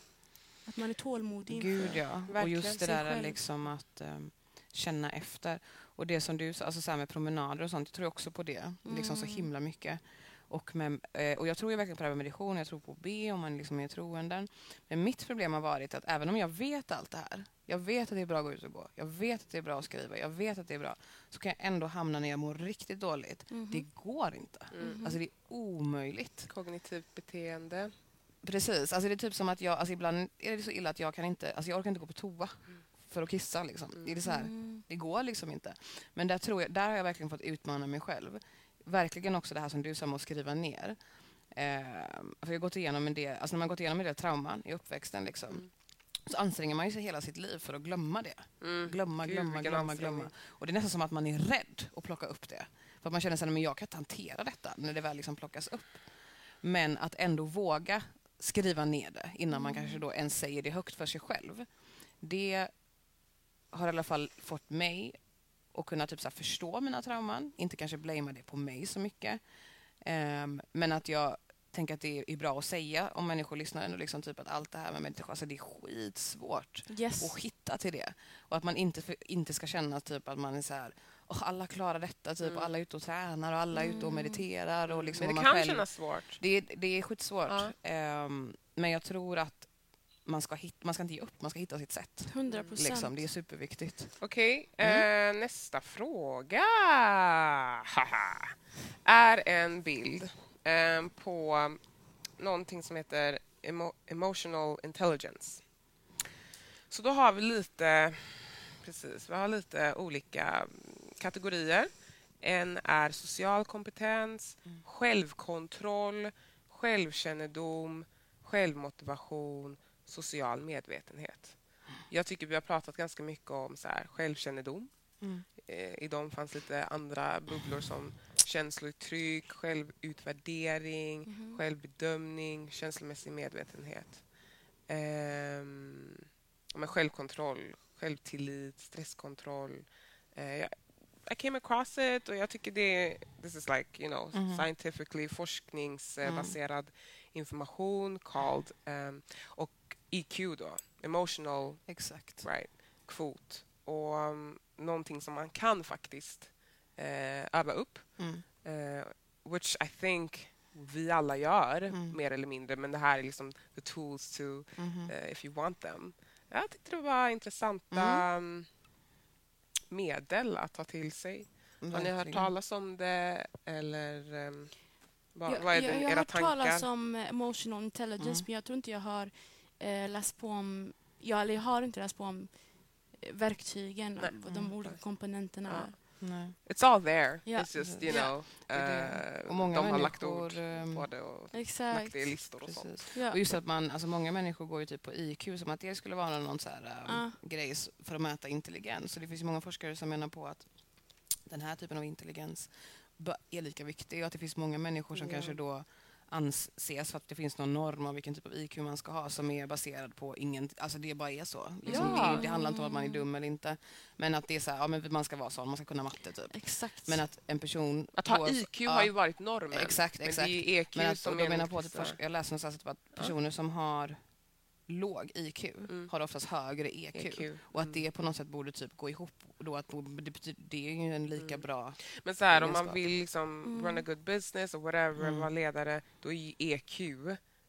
att man är tålmodig. inför- Gud ja. Och Verkligen. just det Sig där liksom att ehm, känna efter. Och det som du sa, alltså så med promenader och sånt, jag tror också på det. Liksom så Mm. himla mycket. Och, med, eh, och jag tror ju verkligen på det här med meditation, jag tror på B om man liksom är troende. Men mitt problem har varit att även om jag vet allt det här, jag vet att det är bra att gå ut och gå, jag vet att det är bra att skriva, jag vet att det är bra, så kan jag ändå hamna när jag mår riktigt dåligt. Mhm. Det går inte. Mm. Alltså det är omöjligt. Kognitivt beteende. Precis, alltså det är typ som att jag, alltså ibland är det så illa att jag kan inte, alltså jag orkar inte gå på toa för att kissa liksom. Mm. Det, är så här, Mm. det går liksom inte. Men där, tror jag, där har jag verkligen fått utmana mig själv. Verkligen också det här som du sa med att skriva ner. Eh, för jag har gått igenom en del, alltså när man gått igenom en del trauman i uppväxten liksom, Mm. Så anstränger man ju sig hela sitt liv för att glömma det. Mm. Glömma, Gud, glömma, glömma. Och det är nästan som att man är rädd att plocka upp det. För att man känner sig men jag kan inte hantera detta när det väl liksom plockas upp. Men att ändå våga skriva ner det innan man kanske då ens säger det högt för sig själv. Det har i alla fall fått mig att kunna typ så förstå mina trauman. Inte kanske blamea det på mig så mycket. Ehm, men att jag tänker att det är bra att säga om människor lyssnar ändå liksom typ att allt det här med meditation, alltså det är skitsvårt Yes. och hitta till det. Och att man inte, för, inte ska känna typ att man är så här, "Åh, alla klarar detta, typ, Mm. och alla är ute och tränar och alla är ute och Mm. mediterar. Och liksom, Men det kan själv, kännas svårt. det, är- det är skitsvårt. Ja. Ehm, men jag tror att man ska, hit, man ska inte ge upp, man ska hitta sitt sätt. 100 procent. Liksom. Det är superviktigt. Okej, Mm. eh, nästa fråga Haha. är en bild eh, på någonting som heter emo emotional intelligence. Så då har vi lite, precis, vi har lite olika kategorier. En är social kompetens, Mm. självkontroll, självkännedom, självmotivation, social medvetenhet. Jag tycker vi har pratat ganska mycket om så här, självkännedom. Mm. Eh, I dem fanns lite andra bubblor som känslouttryck, självutvärdering, Mhm. självbedömning, känslomässig medvetenhet. Ja, men självkontroll, självtillit, stresskontroll. Eh, jag, I came across it och jag tycker det this is like, you know, Mhm. scientifically forskningsbaserad information called um, och EQ då, emotional Exakt. right, kvot och um, någonting som man kan faktiskt eh, öva upp Mm. eh, which I think vi alla gör Mm. mer eller mindre men det här är liksom the tools to Mhm. eh, if you want them. Jag tyckte det var intressanta Mm. um, medel att ta till sig. Har ni hört talas om det eller um, vad, jag, vad är jag, det, jag har era hört tankar? talas om eh, emotional intelligence Mm. men jag tror inte jag har eh, läst på om, jag, eller jag har inte läst på om verktygen Nej. och de Mm. olika komponenterna. Ja. Nej. It's all there. Ja. It's just, you know, Det är det. eh, Och många de har lagt ord ehm, på det och lagt Exakt. det i listor och sånt. Ja. Och just att man, alltså många människor går ju typ på IQ som att det skulle vara någon så här, um, Ja. grej för att mäta intelligens. Så det finns ju många forskare som menar på att den här typen av intelligens är lika viktig och att det finns många människor som kanske då anses för att det finns någon norm av vilken typ av IQ man ska ha som är baserad på ingen, alltså det bara är så. Liksom Ja. det, det handlar inte om att man är dum eller inte. Men att det är så här, ja men man ska vara sån, man ska kunna matte typ. Exakt. Men att en person... Att ha då- IQ ja, har ju varit normen. Exakt, Men exakt. det är EQ Men att, som är menar enligt på jag läste någonstans att, att personer som har låg IQ Mm. har oftast högre EQ. EQ. Och att Mm. det på något sätt borde typ gå ihop. Då att det, det är ju en lika Mm. bra... Men så här, om man vill liksom Mm. run a good business och whatever, Mm. vara ledare, då är ju EQ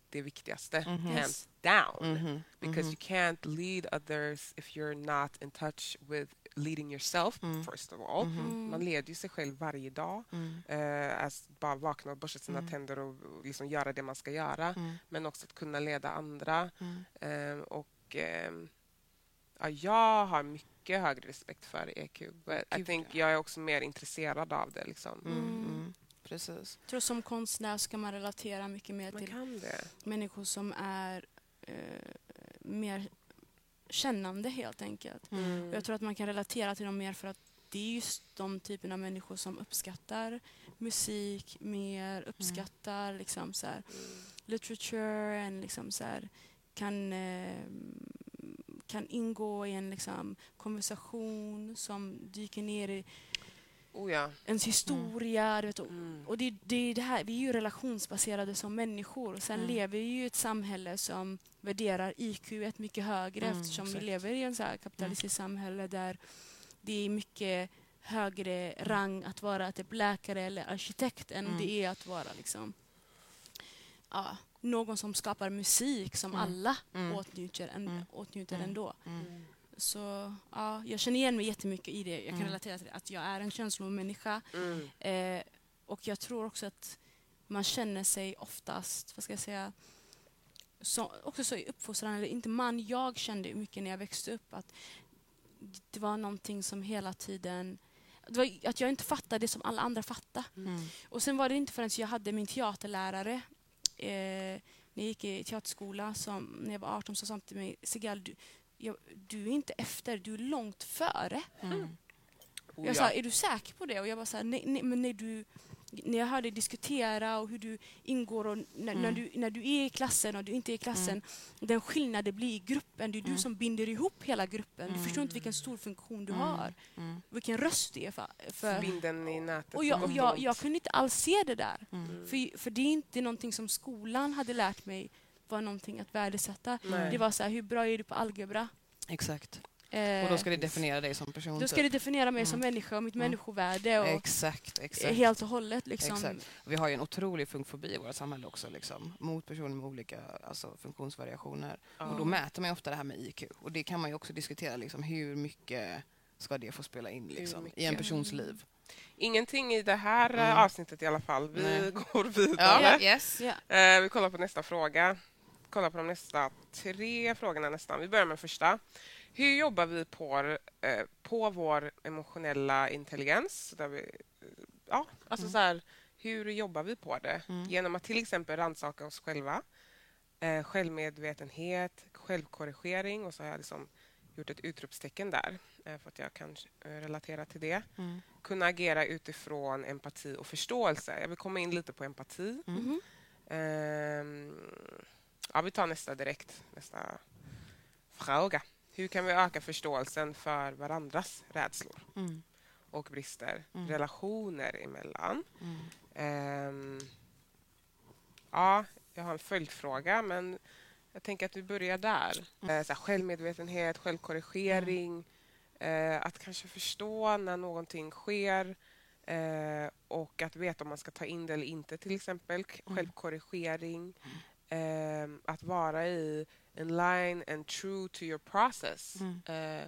det viktigaste. Mhm. Yes. Hands down. Mhm, Because mhm. you can't lead others if you're not in touch with leading yourself, Mm. first of all. Mhm, Mm. Man leder ju sig själv varje dag. mm, Eh, att bara vakna och borsta sina Mm. tänder och, och liksom göra det man ska göra. mm, Men också att kunna leda andra. mm. Ehm, och ehm, ja, jag har mycket högre respekt för EQ. But I think ja. jag är också mer intresserad av det. Liksom. Precis. Jag tror som konstnär ska man relatera mycket mer Man till människor som är eh, mer kännande helt enkelt. Mm. Och jag tror att man kan relatera till dem mer för att det är just de typerna av människor som uppskattar musik mer, uppskattar liksom så här, Mm. literature, en liksom så här, kan, eh, kan ingå i en liksom konversation som dyker ner i Oh ja. ens historia. Du vet, och Mm. och det, det det här, vi är ju relationsbaserade som människor. Sen Mm. lever vi i ett samhälle som värderar IQ ett mycket högre Mm, eftersom exakt. vi lever i en så här kapitalistiskt samhälle där det är mycket högre rang att vara typ läkare eller arkitekt än Mm. det är att vara liksom, ja, någon som skapar musik som Mm. alla Mm. åtnjuter, en, Mm. åtnjuter Mm. ändå. Mm. Så ja, jag känner igen mig jättemycket i det. Jag kan Mm. relatera till det, att jag är en känslomänniska. Mm. Eh, och jag tror också att man känner sig oftast, vad ska jag säga, så, också så i uppfostran, eller inte man, jag kände mycket när jag växte upp att det var någonting som hela tiden, att jag inte fattade det som alla andra fattade. Mm. Och sen var det inte förrän jag hade min teaterlärare eh, när jag gick i teaterskola, som, när jag var 18, så sa han till mig, Sigal, du, jag, du är inte efter, du är långt före. Mm. Oh, Jag ja. sa, är du säker på det? Och jag var så här, nej, nej, men när du när jag hörde dig diskutera och hur du ingår och när, när, Mm. du, när du är i klassen och du inte är i klassen, den skillnad det blir i gruppen, det är du Mm. som binder ihop hela gruppen. Du Mm. förstår inte vilken stor funktion du Mm. har, Mm. vilken röst det är för. för Binden i nätet. och jag, och jag, jag kunde inte alls se det där. Mm. För, för det är inte någonting som skolan hade lärt mig var någonting att värdesätta. Nej. Det var så här, hur bra är du på algebra? Exakt. Eh, Och då ska det definiera dig som person. då ska typ. det definiera mig som Mm. människa och mitt Mm. människovärde. Och, Exakt, exakt. Helt och hållet. Liksom. Exakt. Vi har ju en otrolig funkfobi i vårt samhälle också, liksom, mot personer med olika alltså, funktionsvariationer. Ja. Och då mäter man ju ofta det här med IQ. Och det kan man ju också diskutera, liksom, hur mycket ska det få spela in liksom, i en persons liv. Ingenting i det här eh, Mm. avsnittet i alla fall. Vi Nej. går vidare. yes. Ja. Eh, vi kollar på nästa fråga. Kollar på de nästa tre frågorna nästan. Vi börjar med första. Hur jobbar vi på, eh, på vår emotionella intelligens? Där vi, eh, ja, alltså Mm. så här, hur jobbar vi på det? Mm. Genom att till exempel rannsaka oss själva. Eh, självmedvetenhet, självkorrigering och så har jag liksom gjort ett utropstecken där eh, för att jag kan eh, relatera till det. Mm. Kunna agera utifrån empati och förståelse. Jag vill komma in lite på empati. Mm. Mhm. Ja, vi tar nästa direkt. Nästa fråga. Hur kan vi öka förståelsen för varandras rädslor Mm. och brister? Mm. Relationer emellan. Mm. Ehm, ja, jag har en följdfråga, men jag tänker att vi börjar där. Mm. Eh, så här, självmedvetenhet, självkorrigering. Eh, att kanske förstå när någonting sker eh, och att veta om man ska ta in det eller inte, till exempel. Mm. Självkorrigering. Eh, att vara i en line and true to your process Mm. eh,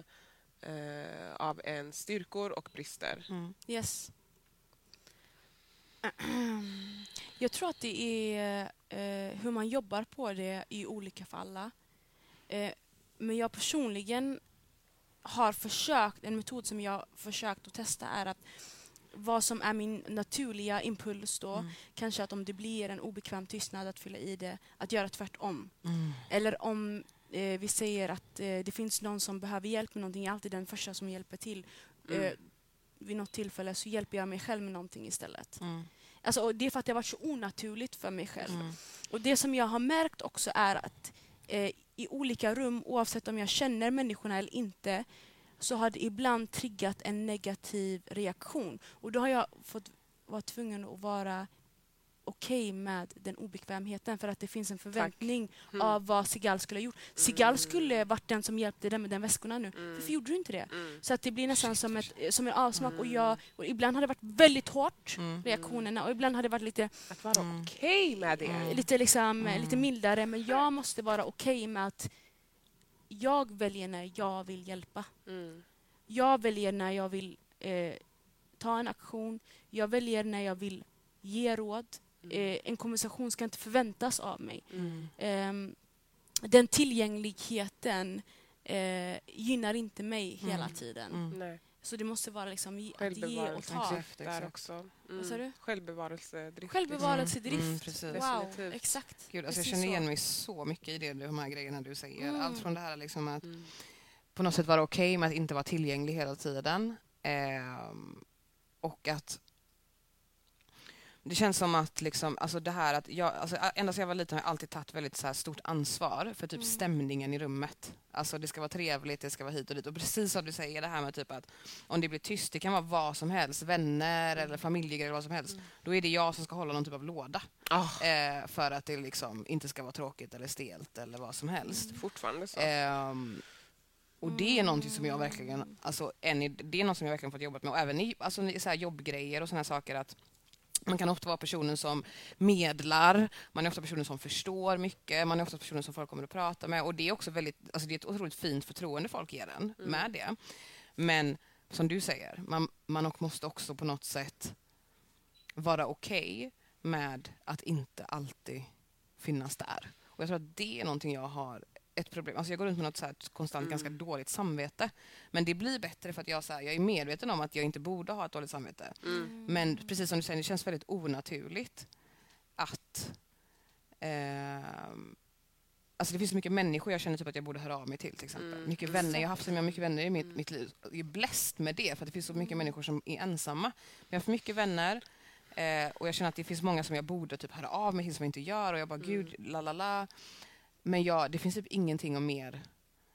eh, av en styrkor och brister. Mm. Yes. Jag tror att det är eh, hur man jobbar på det i olika för alla. Men jag personligen har försökt, en metod som jag försökt att testa är att vad som är min naturliga impuls då, Mm. kanske att om det blir en obekväm tystnad att fylla i det, att göra tvärtom. Mm. Eller om eh, vi säger att eh, det finns någon som behöver hjälp med någonting, jag är alltid den första som hjälper till. Mm. Eh, vid något tillfälle så hjälper jag mig själv med någonting istället. Mm. Alltså, det är för att det har varit så onaturligt för mig själv. Mm. Och det som jag har märkt också är att eh, i olika rum, oavsett om jag känner människorna eller inte, så har det ibland triggat en negativ reaktion. Och då har jag fått vara tvungen att vara okej med den obekvämheten för att det finns en förväntning Mm. av vad Sigal skulle ha gjort. Sigal skulle varit den som hjälpte den med den väskorna nu. Mm. Varför gjorde du inte det? Mm. Så att det blir nästan som, ett, som en avsmak. Och, Mm. jag, och ibland har det varit väldigt hårt, Mm. reaktionerna. Och ibland har det varit lite, Att vara Mm. okej med det. Mm. lite, liksom, Mm. lite mildare. Men jag måste vara okej med att jag väljer när jag vill hjälpa. Mm. Jag väljer när jag vill eh, ta en aktion. Jag väljer när jag vill ge råd. Eh, en konversation ska inte förväntas av mig. Mm. Ehm, den tillgängligheten eh, gynnar inte mig hela Mm. tiden. Så det måste vara liksom ge, att ge och ta. Självbevarelsedrift Exakt, där exakt. också. Mm. Vad sa du? Självbevarelsedrift. Självbevarelsedrift. Mm, wow, Definitivt. exakt. Gud, alltså jag känner igen mig så mycket i det, de här grejerna du säger. Mm. Allt från det här liksom att Mm. på något sätt vara okej med att inte vara tillgänglig hela tiden. Ehm, och att det känns som att liksom, alltså det här att jag, alltså ända sedan jag var liten har jag alltid tagit väldigt så här stort ansvar för typ Mm. stämningen i rummet. Alltså det ska vara trevligt, det ska vara hit och dit. Och precis som du säger det här med typ att om det blir tyst, det kan vara vad som helst, vänner eller familjegrejer eller vad som helst. Mm. Då är det jag som ska hålla någon typ av låda. Ah, Eh, för att det liksom inte ska vara tråkigt eller stelt eller vad som helst. fortfarande så. Ehm, och det är någonting som jag verkligen, alltså, än i, det är något som jag verkligen fått jobbat med. Och även i, alltså, så här jobbgrejer och sådana saker. att man kan ofta vara personen som medlar, man är ofta personen som förstår mycket, man är ofta personen som folk kommer att prata med. Och det är också väldigt, alltså det är ett otroligt fint förtroende folk ger en Mm. med det. Men som du säger, man, man måste också på något sätt vara okej med att inte alltid finnas där. Och jag tror att det är någonting jag har ett problem. Alltså jag går runt med något så konstant Mm. ganska dåligt samvete. Men det blir bättre för att jag, så här, jag är medveten om att jag inte borde ha ett dåligt samvete. Mm. Men precis som du säger, det känns väldigt onaturligt att... ehm, alltså det finns så mycket människor jag känner typ att jag borde höra av mig till. till exempel. Mm, Mycket vänner, jag har haft så mycket vänner i mitt, Mm. mitt liv. Jag är bläst med det för det finns så mycket människor som är ensamma. Men jag har haft mycket vänner eh, och jag känner att det finns många som jag borde typ höra av mig till som jag inte gör och jag bara Mm. gud, la la la. Men jag, det finns typ ingenting om mer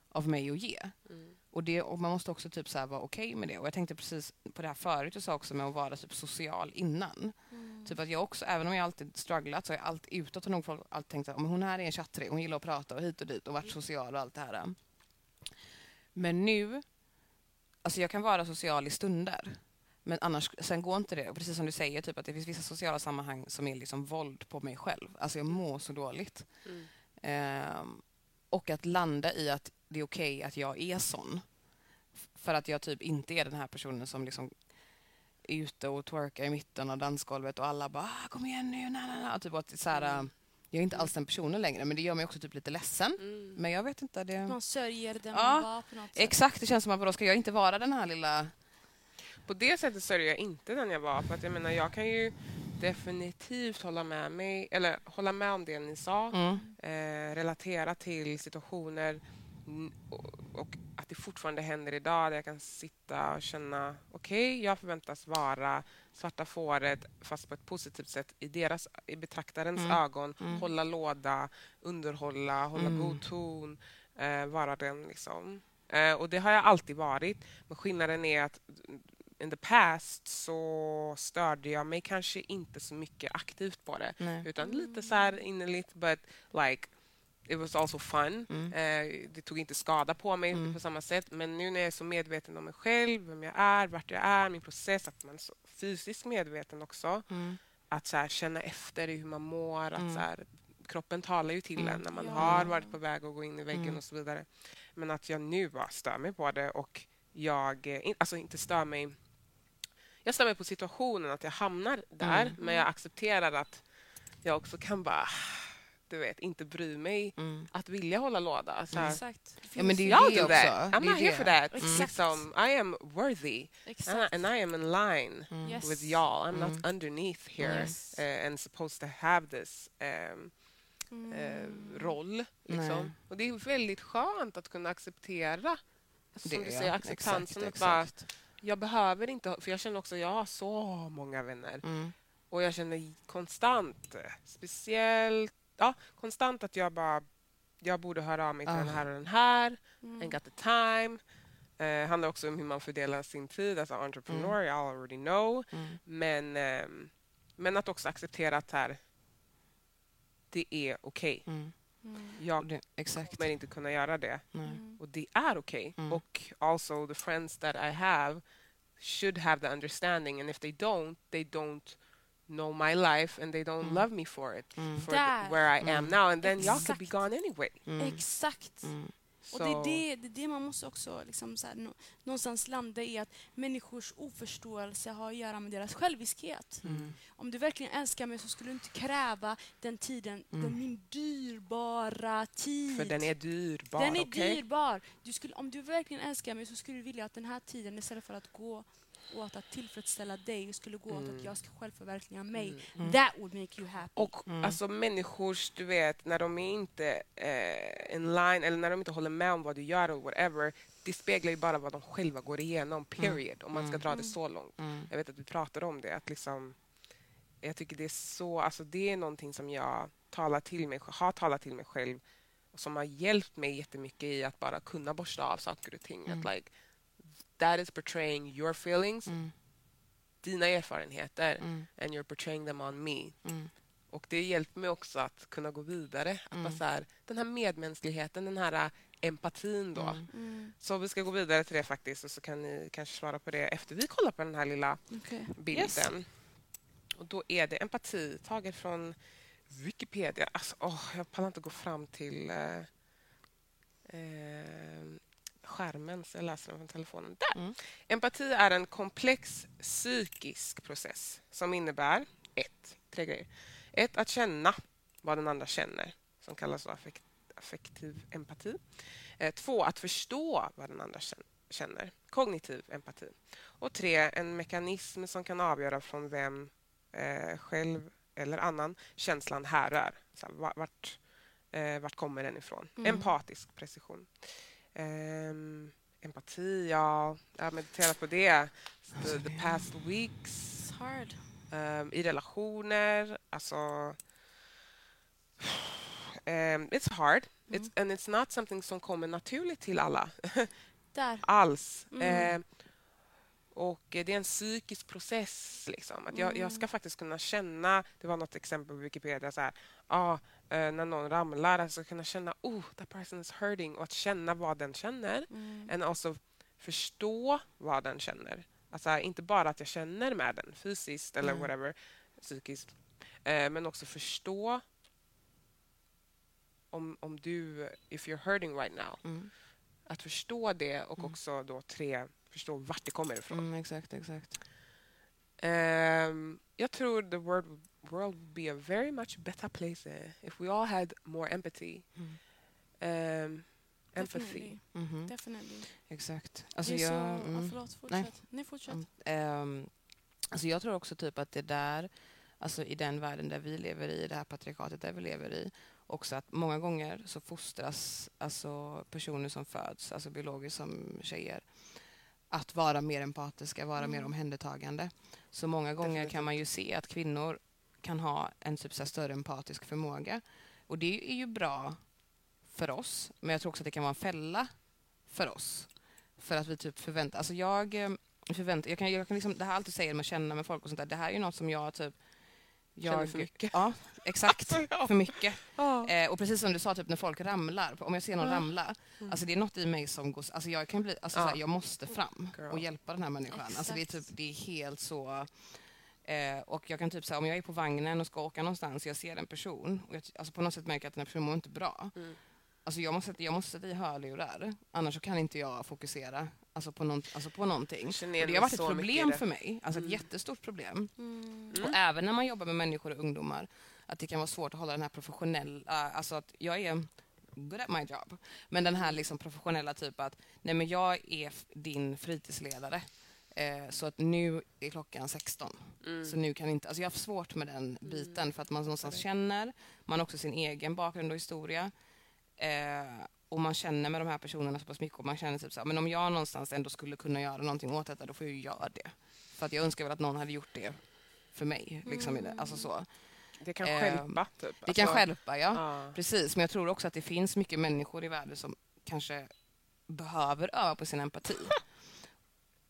av mig att ge. Mm. Och, det, och man måste också typ så vara okej med det. Och jag tänkte precis på det här förut du sa också med att vara typ social innan. Mm. Typ att jag också, även om jag alltid strugglat så har jag alltid utåt har nog folk alltid tänkt att "Men hon här är en chattrig, hon gillar att prata och hit och dit och varit social och allt det här. Men nu, alltså jag kan vara social i stunder. Men annars, sen går inte det. Och precis som du säger, typ att det finns vissa sociala sammanhang som är liksom våld på mig själv. Alltså jag mår så dåligt. Mm. Ehm, och att landa i att det är okej att jag är sån. För att jag typ inte är den här personen som liksom är ute och twerkar i mitten av dansgolvet och alla bara ah, kom igen nu, na, na, na. Typ att så här, Mm. Jag är inte alls den personen längre men det gör mig också typ lite ledsen. Mm. Men jag vet inte. Det... Man sörjer den Ja, man var på något sätt. Exakt, det känns som att då ska jag inte vara den här lilla... På det sättet sörjer jag inte den jag var. För att jag menar, jag kan ju definitivt hålla med mig, eller hålla med om det ni sa. Mm. Eh, relatera till situationer och, och att det fortfarande händer idag där jag kan sitta och känna okej, jag förväntas vara svarta fåret fast på ett positivt sätt i deras, i betraktarens Mm. ögon. Mm. Hålla låda, underhålla, hålla Mm. god ton, eh, vara den liksom. Eh, och det har jag alltid varit. Men skillnaden är att in the past så störde jag mig kanske inte så mycket aktivt på det. Nej. Utan lite så här innerligt, but like it was also fun. Mm. Eh, det tog inte skada på mig Mm. på samma sätt. Men nu när jag är så medveten om mig själv, vem jag är, vart jag är, min process, att man är så fysiskt medveten också. Mm. Att så här, känna efter hur man mår. Att Mm. så här, kroppen talar ju till Mm. en när man Ja. har varit på väg att gå in i väggen Mm. och så vidare. Men att jag nu bara stör mig på det och jag, eh, alltså inte stör mig jag mig på situationen att jag hamnar där Mm. men jag accepterar att jag också kan bara du vet, inte bry mig Mm. att vilja hålla låda. Så här, Exakt. Ja, men det är ju det that. också. I'm Det not here det. for that. Exakt. Liksom, I am worthy Exakt. and I am in line Mm. Yes. with y'all. I'm Mm. not underneath here Yes. uh, and supposed to have this um, Mm. eh, roll. Liksom. Och det är väldigt skönt att kunna acceptera som Det, du ja, säger, acceptansen. Exakt, att bara, exakt. Jag behöver inte, för jag känner också att jag har så många vänner Mm. och jag känner konstant, eh, speciellt, ja, konstant att jag bara, jag borde höra av mig till Ah. den här och den här, Mm. ain't got the time. Eh, handlar också om hur man fördelar sin tid, alltså entrepreneur, I already know. Mm. Men, ehm, men att också acceptera att här, det är okej. Mm. Mm. Jag Det, exakt. kommer inte kunna göra det. Mm. Och det är okej. Mm. Och also the friends that I have should have the understanding and if they don't, they don't know my life and they don't Mm. love me for it. Mm. For the, where I am Mm. now and then y'all could be Exakt. gone anyway. Mm. Exakt. Och det är det, det är det man måste också liksom så här, nå- någonstans landa i att människors oförståelse har att göra med deras själviskhet. Mm. Om du verkligen älskar mig så skulle du inte kräva den tiden, Mm. den min dyrbara tid. För den är dyrbar, Den är okej? dyrbar. Du skulle, om du verkligen älskar mig så skulle du vilja att den här tiden istället för att gå åt att tillfredsställa dig skulle gå åt Mm. att jag ska självförverkliga mig. Mm. That would make you happy. Och Mm. alltså människors, du vet, när de är inte eh, in line eller när de inte håller med om vad du gör och whatever, det speglar ju bara vad de själva går igenom, period, om man ska Mm. dra det Mm. så långt. Mm. Jag vet att vi pratade om det, att liksom jag tycker det är så, alltså det är någonting som jag talar till mig, har talat till mig själv och som har hjälpt mig jättemycket i att bara kunna borsta av saker och ting. Mm. Att like, that is portraying your feelings, Mm. dina erfarenheter Mm. and you're portraying them on me. Mm. Och det hjälper mig också att kunna gå vidare. Att Mm. bara så här, den här medmänskligheten, den här äh, empatin då. Mm. Mm. Så vi ska gå vidare till det faktiskt och så kan ni kanske svara på det efter vi kollar på den här lilla Okej. bilden. Och då är det empati taget från Wikipedia. Alltså, åh, jag pallar inte gå fram till eh, eh, skärmen så jag läser den från telefonen. Där! Mm. Empati är en komplex psykisk process som innebär ett, tre grejer. Ett, att känna vad den andra känner, som kallas affekt, affektiv empati. Eh, två, att förstå vad den andra kän- känner, kognitiv empati. Och tre, en mekanism som kan avgöra från vem eh, själv eller annan känslan härrör. Så här, va- vart, eh, vart kommer den ifrån? Mm. Empatisk precision. Ehm, empati, ja, jag har mediterat på det the, the past weeks. Ehm, I relationer, alltså... ehm, it's hard. Mm. It's, and it's not something som kommer naturligt till alla. Alls. Mm. Ehm, och eh, det är en psykisk process. Liksom. Att jag, jag ska Mm. faktiskt kunna känna... Det var något exempel på Wikipedia. Så här, ah, när någon ramlar, alltså kunna känna oh, that person is hurting och att känna vad den känner. Mm. And also förstå vad den känner. Alltså inte bara att jag känner med den fysiskt eller Mm. whatever, psykiskt. Eh, men också förstå om, om du, if you're hurting right now. Mm. Att förstå det och Mm. också då tre, förstå vart det kommer ifrån. Mm, exakt, exakt. Ehm, jag tror the world, world would be a very much better place eh, if we all had more empathy. Mm. Ehm, empathy. Definitely. Mhm. Definitely. Exakt. Alltså jag, så... mm. Ja, förlåt, fortsätt. Nej, fortsätt. Mm. Ehm, alltså jag tror också typ att det där alltså i den världen där vi lever i, det här patriarkatet där vi lever i, också att många gånger så fostras alltså personer som föds, alltså biologiskt som tjejer, att vara mer empatiska, vara mer omhändertagande. Så många gånger kan man ju se att kvinnor kan ha en typ så större empatisk förmåga. Och det är ju bra för oss, men jag tror också att det kan vara en fälla för oss. För att vi typ förväntar... Alltså jag eh, förväntar... Jag kan, jag kan liksom, det här alltid säger med att känna med folk och sånt där. Det här är ju något som jag typ... Jag, Känner för mycket. Ja, exakt. Ja. För mycket. Ja. Eh, och precis som du sa, typ när folk ramlar, om jag ser någon Ja. ramla, alltså det är något i mig som går... Alltså jag kan bli... Alltså såhär, jag måste fram Girl. och hjälpa den här människan. Alltså det är typ, det är helt så... Eh, och jag kan typ säga om jag är på vagnen och ska åka någonstans och jag ser en person och jag alltså på något sätt märker jag att den här personen mår inte bra. Mm. Alltså jag måste, jag måste sätta i hörlurar, annars kan inte jag fokusera alltså på, någon, alltså på någonting. Och det har varit ett problem för mig, alltså ett Mm. jättestort problem. Mm. Och även när man jobbar med människor och ungdomar, att det kan vara svårt att hålla den här professionella, alltså att jag är good at my job, men den här liksom professionella typ att nej men jag är din fritidsledare. Eh, så att nu är klockan 16. Mm. Så nu kan inte, alltså jag har haft svårt med den biten för att man någonstans känner, man har också sin egen bakgrund och historia. Eh, och man känner med de här personerna så pass mycket och man känner typ så här, men om jag någonstans ändå skulle kunna göra någonting åt detta då får jag ju göra det. För att jag önskar väl att någon hade gjort det för mig. Liksom det. Alltså så. Det kan Eh, stjälpa, typ. Det kan Alltså, stjälpa, ja. Ja. Precis, men jag tror också att det finns mycket människor i världen som kanske behöver öva på sin empati.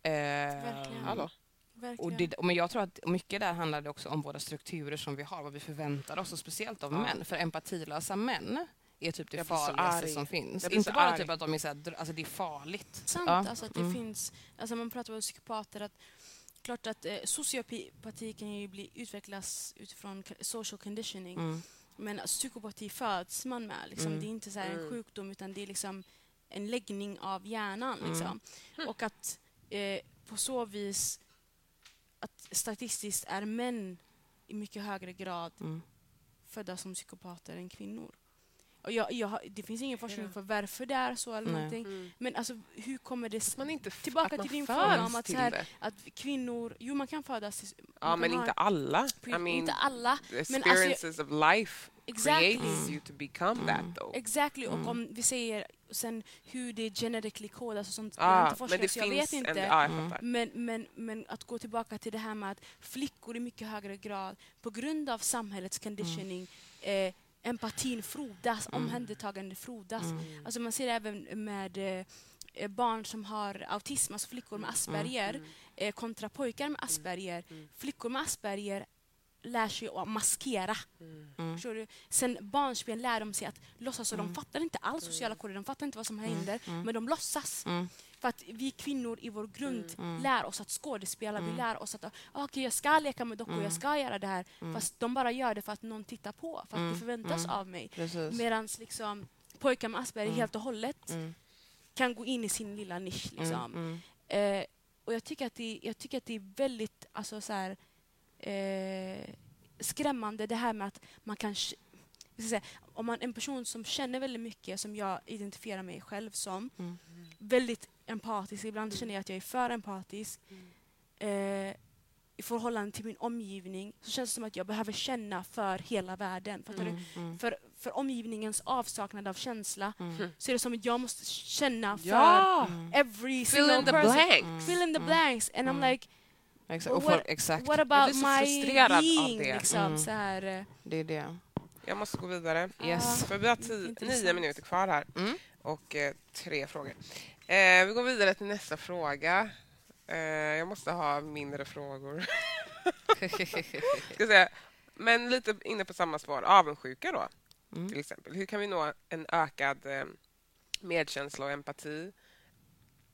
Eh, Verkligen. Hallå? och det, men jag tror att mycket där handlar det också om våra strukturer som vi har, vad vi förväntar oss, och speciellt av Ja. män. För empatilösa män är typ det farligaste som finns. Inte bara arg. typ att de är så här, alltså det är farligt. sant Ja, alltså att det mm. finns, alltså man pratar om psykopater att klart att eh, sociopati kan ju bli, utvecklas utifrån social conditioning Mm. men alltså, psykopati föds man med liksom. Mm. det är inte så här en Mm. sjukdom utan det är liksom en läggning av hjärnan Mm. liksom. och att eh, på så vis att statistiskt är män i mycket högre grad Mm. födda som psykopater än kvinnor. Och jag, jag, det finns ingen forskning för varför det är så eller Nej. någonting. Mm. Men alltså, hur kommer det... man inte Tillbaka att man till din fråga om att så här-. Att kvinnor... Jo, man kan födas till... Ja, man men inte alla. I mean, inte alla. alltså, experiences of life Exactly. creates Mm. you to become Mm. that though. Exactly. Mm. Och om vi säger sen hur det genetically kodas och sånt. jag Ah, inte men forskat det så jag vet inte. en... Jag Mm. Men, men, men att gå tillbaka till det här med att flickor i mycket högre grad på grund av samhällets conditioning eh, empatin frodas, Mm. omhändertagande frodas. Mm. Alltså man ser det även med eh, eh, barn som har autism, alltså flickor med Asperger Mm. eh, kontra pojkar med Asperger. Mm. Flickor med Asperger lär sig att maskera. Mm. Mm. Du? Sen barnsben lär de sig att låtsas och de Mm. fattar inte alls sociala koder, de fattar inte vad som händer, Mm. men de låtsas. Mm. För att vi kvinnor i vår grund Mm. lär oss att skådespela, vi Mm. lär oss att ah, okej jag ska leka med dockor, Mm. jag ska göra det här. Mm. Fast de bara gör det för att någon tittar på, för att Mm. det förväntas Mm. av mig. Medan liksom, pojkar med Asperger Mm. helt och hållet Mm. kan gå in i sin lilla nisch. Liksom. Mm. Mm. Eh, och jag tycker, att det, jag tycker att det är väldigt alltså, så här, eh, skrämmande det här med att man kan... säga, om man är en person som känner väldigt mycket, som jag identifierar mig själv som, Mm. väldigt empatisk, ibland känner jag att jag är för empatisk, eh, i förhållande till min omgivning så känns det som att jag behöver känna för hela världen. Fattar du? Mm. Mm. För, för omgivningens avsaknad av känsla Mm. så är det som att jag måste känna för Ja! Mm. every Fill single in the person. blanks. Mm. Fill in the Mm. blanks. And Mm. I'm like, Exakt. Och What- folk, exakt. what blir about så my frustrerad av being? det. Liksom, Mm. så här, eh, Det är det. Jag måste gå vidare. Yes. För vi har tio, nio minuter kvar här Mm. och eh, tre frågor. Eh, vi går vidare till nästa fråga. Eh, jag måste ha mindre frågor. Ska säga. Men lite inne på samma svar. Avundsjuka då, Mm. till exempel. Hur kan vi nå en ökad eh, medkänsla och empati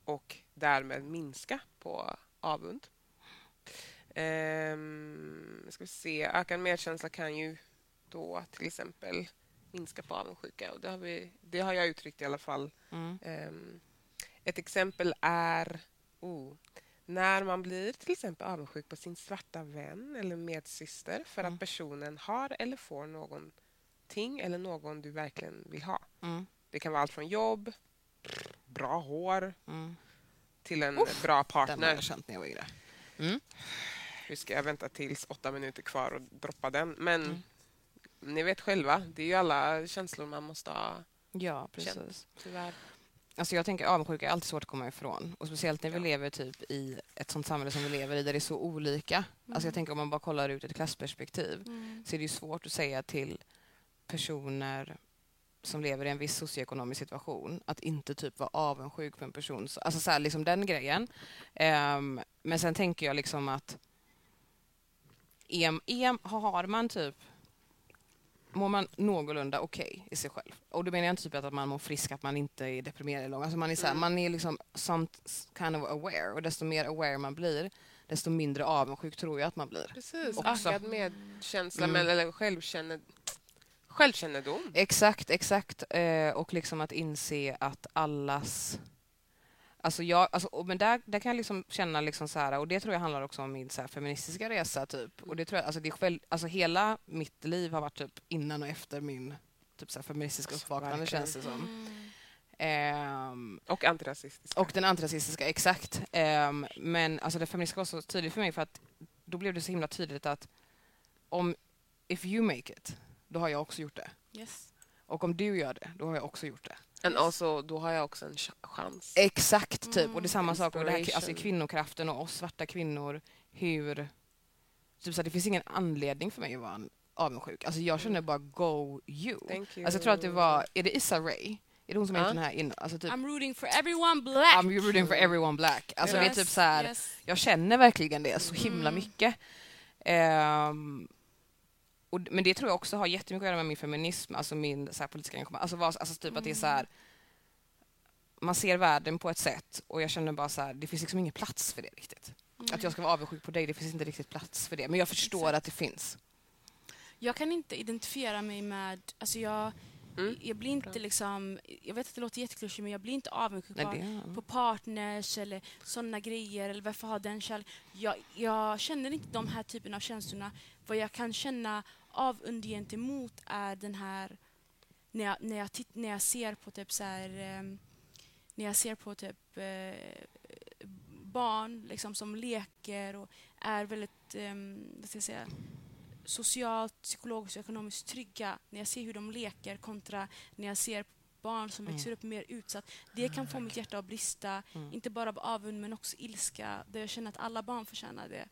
och därmed minska på avund? Ehm, ska vi se. Ökad medkänsla kan ju då till exempel minska på avundsjuka. Och det, har vi, det har jag uttryckt i alla fall. Mm. Ehm, ett exempel är oh, när man blir till exempel avundsjuk på sin svarta vän eller medsyster för Mm. att personen har eller får någonting eller någon du verkligen vill ha. Mm. Det kan vara allt från jobb, bra hår Mm. till en Uff, bra Den har partner. känt när jag var yngre. Mm. hur ska jag vänta tills åtta minuter kvar och droppa den? Men Mm. ni vet själva, det är ju alla känslor man måste ha, Ja, precis. tyvärr. Alltså jag tänker avundsjuka är alltid svårt att komma ifrån. Och speciellt när vi Ja. lever typ i ett sånt samhälle som vi lever i där det är så olika. Alltså jag tänker om man bara kollar ut ett klassperspektiv Mm. så är det ju svårt att säga till personer som lever i en viss socioekonomisk situation att inte typ vara avundsjuk på en person. Så- Alltså så här, liksom den grejen. Ehm, men sen tänker jag liksom att EM, EM har man typ mår man någorlunda okej i sig själv. Och då menar jag inte typ att man mår frisk, att man inte är deprimerad eller. Alltså man är, så här, Mm. man är liksom somt kind of aware. Och desto mer aware man blir, desto mindre avundsjuk tror jag att man blir. Precis, Också. ökad medkänsla Mm. eller självkänne, självkännedom. Exakt, exakt. Eh, och liksom att inse att allas... Alltså jag, alltså, men där, där kan jag liksom känna, liksom så här, och det tror jag handlar också om min så här, feministiska resa. typ. Och det tror jag, alltså, det är själv, alltså, hela mitt liv har varit typ innan och efter min typ, så här, feministiska uppvaknande känns det som. Mm. Ehm, Och antirasistiska. och den antirasistiska, exakt. Ehm, men alltså, det feministiska var så tydligt för mig för att då blev det så himla tydligt att om if you make it, då har jag också gjort det. Yes. Och om du gör det, då har jag också gjort det. And also, då har jag också en ch- chans. Exakt, typ. Mm. Och det är samma sak med det här, alltså, kvinnokraften och oss svarta kvinnor. Hur... Typ så här, det finns ingen anledning för mig att vara avundsjuk. Alltså, jag känner bara go you. Thank you. Alltså, jag tror att det var... Är det Issa Rae? Är det hon som har gjort den här innan? Alltså, typ, I'm rooting for everyone black. I'm rooting for everyone black. Alltså, det är Yes, typ så här, yes. Jag känner verkligen det så himla Mm. mycket. Och, men det tror jag också har jättemycket att göra med min feminism, alltså min så här, politiska engagemang. Alltså, vad- alltså typ att det är så här, man ser världen på ett sätt och jag känner bara så här, det finns liksom ingen plats för det riktigt. Att jag ska vara avundsjuk på dig, det finns inte riktigt plats för det. Men jag förstår Exakt. att det finns. Jag kan inte identifiera mig med... Alltså jag, Mm. jag blir inte Bra. liksom... Jag vet att det låter jätteklyschigt men jag blir inte avundsjuk Nej, på, partners eller sådana grejer. Eller varför ha den kärleken? Jag, jag känner inte de här typen av känslorna. Vad jag kan känna avund gentemot är den här... När jag, när jag, titt, när jag ser på typ så här... ehm, när jag ser på typ eh, barn liksom, som leker och är väldigt, um, vad ska jag säga, socialt, psykologiskt och ekonomiskt trygga. När jag ser hur de leker kontra när jag ser barn som Mm. växer upp mer utsatt. Det kan få mitt hjärta att brista. Mm. Inte bara av avund men också ilska. Där jag känner att alla barn förtjänar det.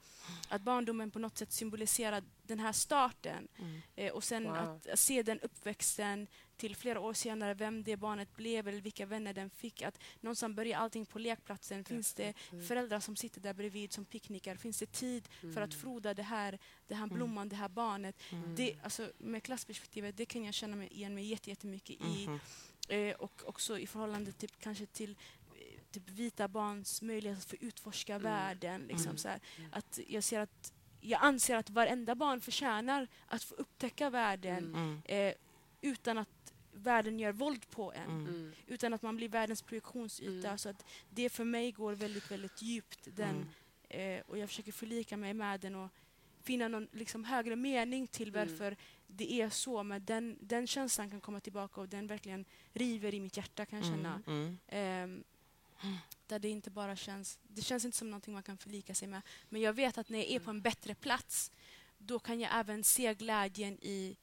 Att barndomen på något sätt symboliserar den här starten. Mm. Eh, och sen Wow. att, att se den uppväxten till flera år senare, vem det barnet blev eller vilka vänner den fick. Att någonstans börjar allting på lekplatsen. Finns det föräldrar som sitter där bredvid som picknickar? Finns det tid för att froda det här, det här blomman, det här barnet? Mm. Det, alltså, med klassperspektivet, det kan jag känna mig igen mig jätte- jättemycket i. Mhm. Eh, och också i förhållande till, kanske till eh, typ vita barns möjlighet att få utforska världen. Liksom, Mm. så här. Att jag, ser att, jag anser att varenda barn förtjänar att få upptäcka världen Mm. eh, utan att världen gör våld på en. Mm. Mm. Utan att man blir världens projektionsyta. Mm. Så att det för mig går väldigt, väldigt djupt. Den, Mm. eh, och jag försöker förlika mig med den och finna någon liksom, högre mening till Mm. varför det är så. Men den, den känslan kan komma tillbaka och den verkligen river i mitt hjärta kan jag känna. Mm. Där det inte bara känns... Det känns inte som någonting man kan förlika sig med. Men jag vet att när jag är på en bättre plats då kan jag även se glädjen i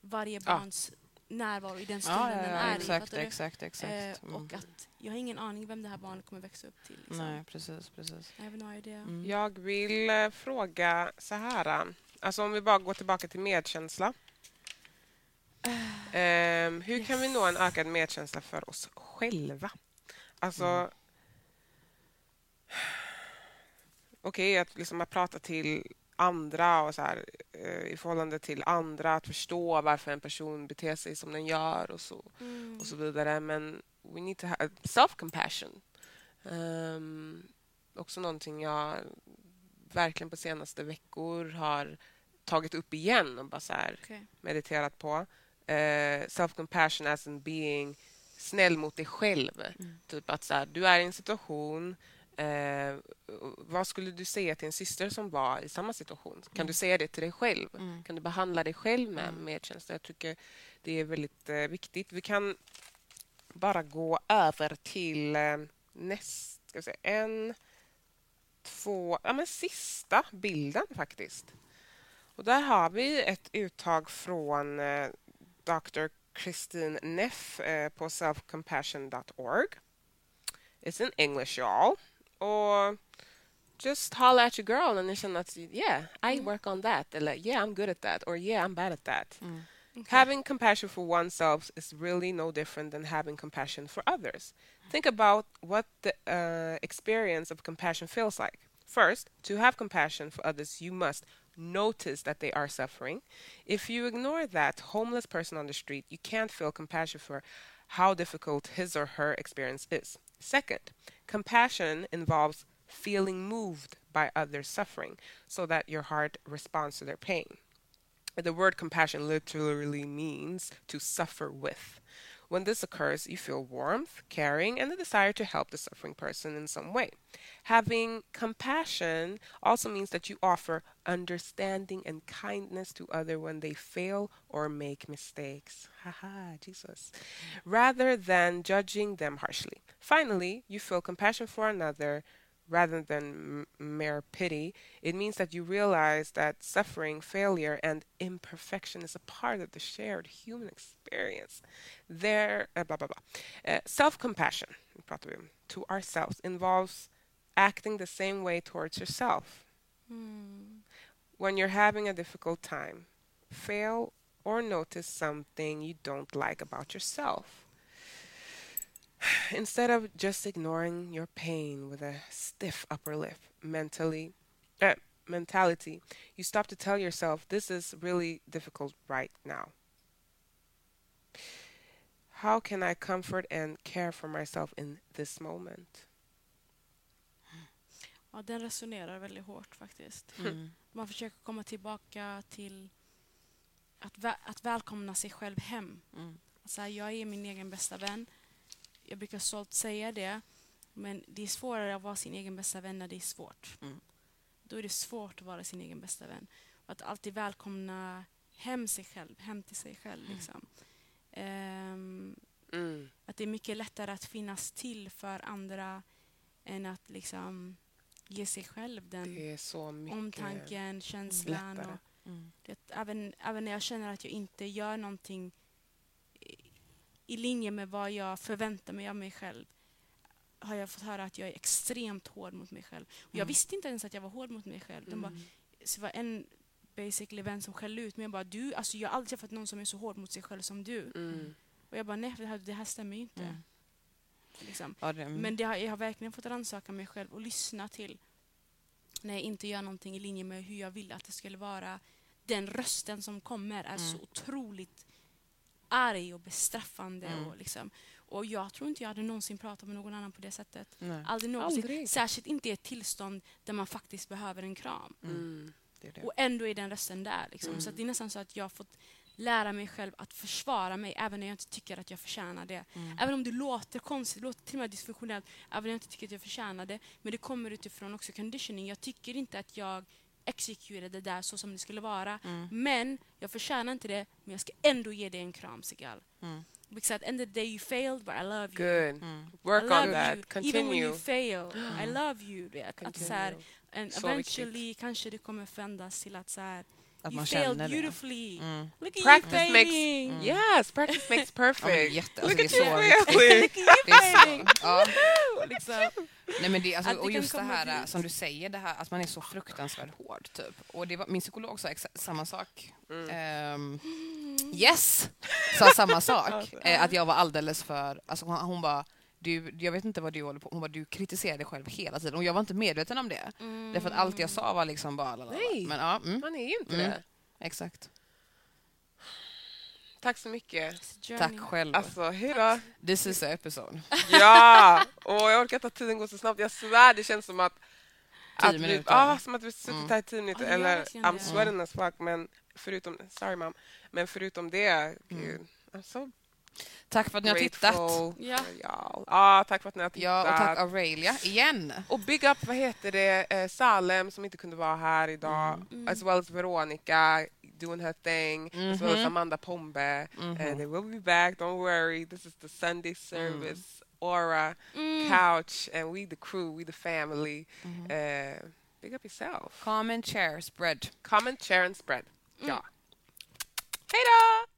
varje Ja. barns närvaro i den stunden Ja, ja, den ja, är i. exakt, du? exakt, exakt. Eh, Mm. och att jag har ingen aning vem det här barnet kommer växa upp till. Liksom. Nej, precis, precis. I have no idea. Mm. Jag vill eh, fråga så här. Alltså om vi bara går tillbaka till medkänsla. Ehm, hur kan vi nå en ökad medkänsla för oss själva? Alltså... Mm. Okej, att liksom att prata till andra och så här, eh, i förhållande till andra, att förstå varför en person beter sig som den gör och så, Mm. och så vidare. Men we need to have self-compassion. Um, också någonting jag verkligen på senaste veckor har tagit upp igen och bara så här Okej. mediterat på. Eh, self-compassion as in being snäll mot dig själv. Mm. Typ att så här, du är i en situation Eh, vad skulle du säga till en syster som var i samma situation? Kan Mm. du säga det till dig själv? Mm. Kan du behandla dig själv med Mm. medkänsla? Jag tycker det är väldigt eh, viktigt. Vi kan bara gå över till eh, näst, ska vi säga, en, två, ja men sista bilden faktiskt. Och där har vi ett uttag från eh, Dr. Christine Neff eh, på selfcompassion.org. It's in English y'all. Or just holla at your girl ni känner att yeah, I work on that. Eller yeah, I'm good at that. Or yeah, I'm bad at that. Having compassion for oneself is really no different than having compassion for others. Think about what the uh, experience of compassion feels like. First, to have compassion for others, you must notice that they are suffering. If you ignore that homeless person on the street, you can't feel compassion for how difficult his or her experience is. Second, compassion involves feeling moved by others' suffering so that your heart responds to their pain. The word compassion literally means to suffer with. When this occurs, you feel warmth, caring, and the desire to help the suffering person in some way. Having compassion also means that you offer understanding and kindness to others when they fail or make mistakes. Haha, Jesus. Rather than judging them harshly. Finally, you feel compassion for another rather than m- mere pity. It means that you realize that suffering, failure, and imperfection is a part of the shared human experience. There, uh, blah, blah, blah. Uh, self-compassion, pratar vi om, to ourselves involves acting the same way towards yourself. Mm. When you're having a difficult time, fail or notice something you don't like about yourself. Instead of just ignoring your pain with a stiff upper lip mentally uh, mentality, you stop to tell yourself this is really difficult right now. How can I comfort and care for myself in this moment? Ja, den resonerar väldigt hårt faktiskt. Mm. Man försöker komma tillbaka till att, vä- att välkomna sig själv hem. Mm. Så här, jag är min egen bästa vän. Jag brukar stolt säga det. Men det är svårare att vara sin egen bästa vän när det är svårt. Mm. Då är det svårt att vara sin egen bästa vän. Att alltid välkomna hem sig själv, hem till sig själv. Liksom. Ehm, Mm. att det är mycket lättare att finnas till för andra än att liksom ge sig själv den omtanken, känslan. Och, Mm. det, även, även när jag känner att jag inte gör någonting i linje med vad jag förväntar mig av mig själv har jag fått höra att jag är extremt hård mot mig själv. Och jag Mm. visste inte ens att jag var hård mot mig själv. De bara, Mm. så det var en basically vän som skällde ut mig. Jag bara, du, alltså jag har aldrig träffat någon som är så hård mot sig själv som du. Mm. Och jag bara, nej, det här, det här stämmer ju inte. Mm. Liksom. Ja, det, mm. Men det har, jag har verkligen fått rannsaka mig själv och lyssna till när jag inte gör någonting i linje med hur jag vill att det skulle vara. Den rösten som kommer är så Mm. otroligt arg och bestraffande. Mm. Och, liksom. och jag tror inte jag hade någonsin pratat med någon annan på det sättet. Nej. Aldrig någonsin. Aldrig. Särskilt inte i ett tillstånd där man faktiskt behöver en kram. Mm. Det är det. Och ändå är den rösten där. Liksom. Mm. Så att det är nästan så att jag har fått lära mig själv att försvara mig även när jag inte tycker att jag förtjänar det. Mm. Även om det låter konstigt, det låter till och med dysfunktionellt, även om jag inte tycker att jag förtjänar det. Men det kommer utifrån också conditioning. Jag tycker inte att jag executed det där så som det skulle vara. Mm. Men jag förtjänar inte det, men jag ska ändå ge dig en kram, Sigal. Mm. Because at the end of the day you failed, but I love you. Good. Mm. Work I on that. you. Even when Continue. you fail, I love you. Att, att så här, Continue. and Så eventually kanske det kommer förändras till att så här, Att you man failed känner beautifully. Mm. Look at Practice you makes- failing. Mm. Yes, practice makes Ja, perfect. jätte, Look alltså, det at you failing. Det är så, ja. Liksom. Nej, men det, alltså, det och just det här dit. som du säger, det här, att man är så fruktansvärt hård. Typ. Och det var, min psykolog sa exa- samma sak. Mm. Ehm, yes! Sa samma sak. Alltså. eh, att jag var alldeles för... Alltså, hon, hon bara, du, jag vet inte vad du håller på Hon bara, du kritiserar dig själv hela tiden. Och jag var inte medveten om det. Mm. Därför att allt jag sa var liksom bara... lalala. Nej. Men ja, mm, Man är ju inte Mm. det. exakt. Tack så mycket. Tack själv. Alltså, då. This is the episode. Ja! Och jag orkar inte att tiden går så snabbt. Jag svär, det känns som att... Tio att vi, minuter. Ja, som att vi suttit Mm. här i tio minuter. Gör eller I'm sweating as fuck. Men förutom... Sorry mom. Men förutom det... Gud, I'm so Tack för att ni har tittat. Ja. Ja, tack för att ni har tittat. Ja, och tack Aurelia igen. Och big up, vad heter det, eh, Salem som inte kunde vara här idag. Mm. As well as Veronica doing her thing. As well as Mhm. Amanda Pombe. Mhm. Uh, they will be back, don't worry. This is the Sunday service Aura, Mm. Couch, and we the crew, we the family. Uh, big up yourself. Comment, share, spread. Comment, share and spread. Ja. Hej då!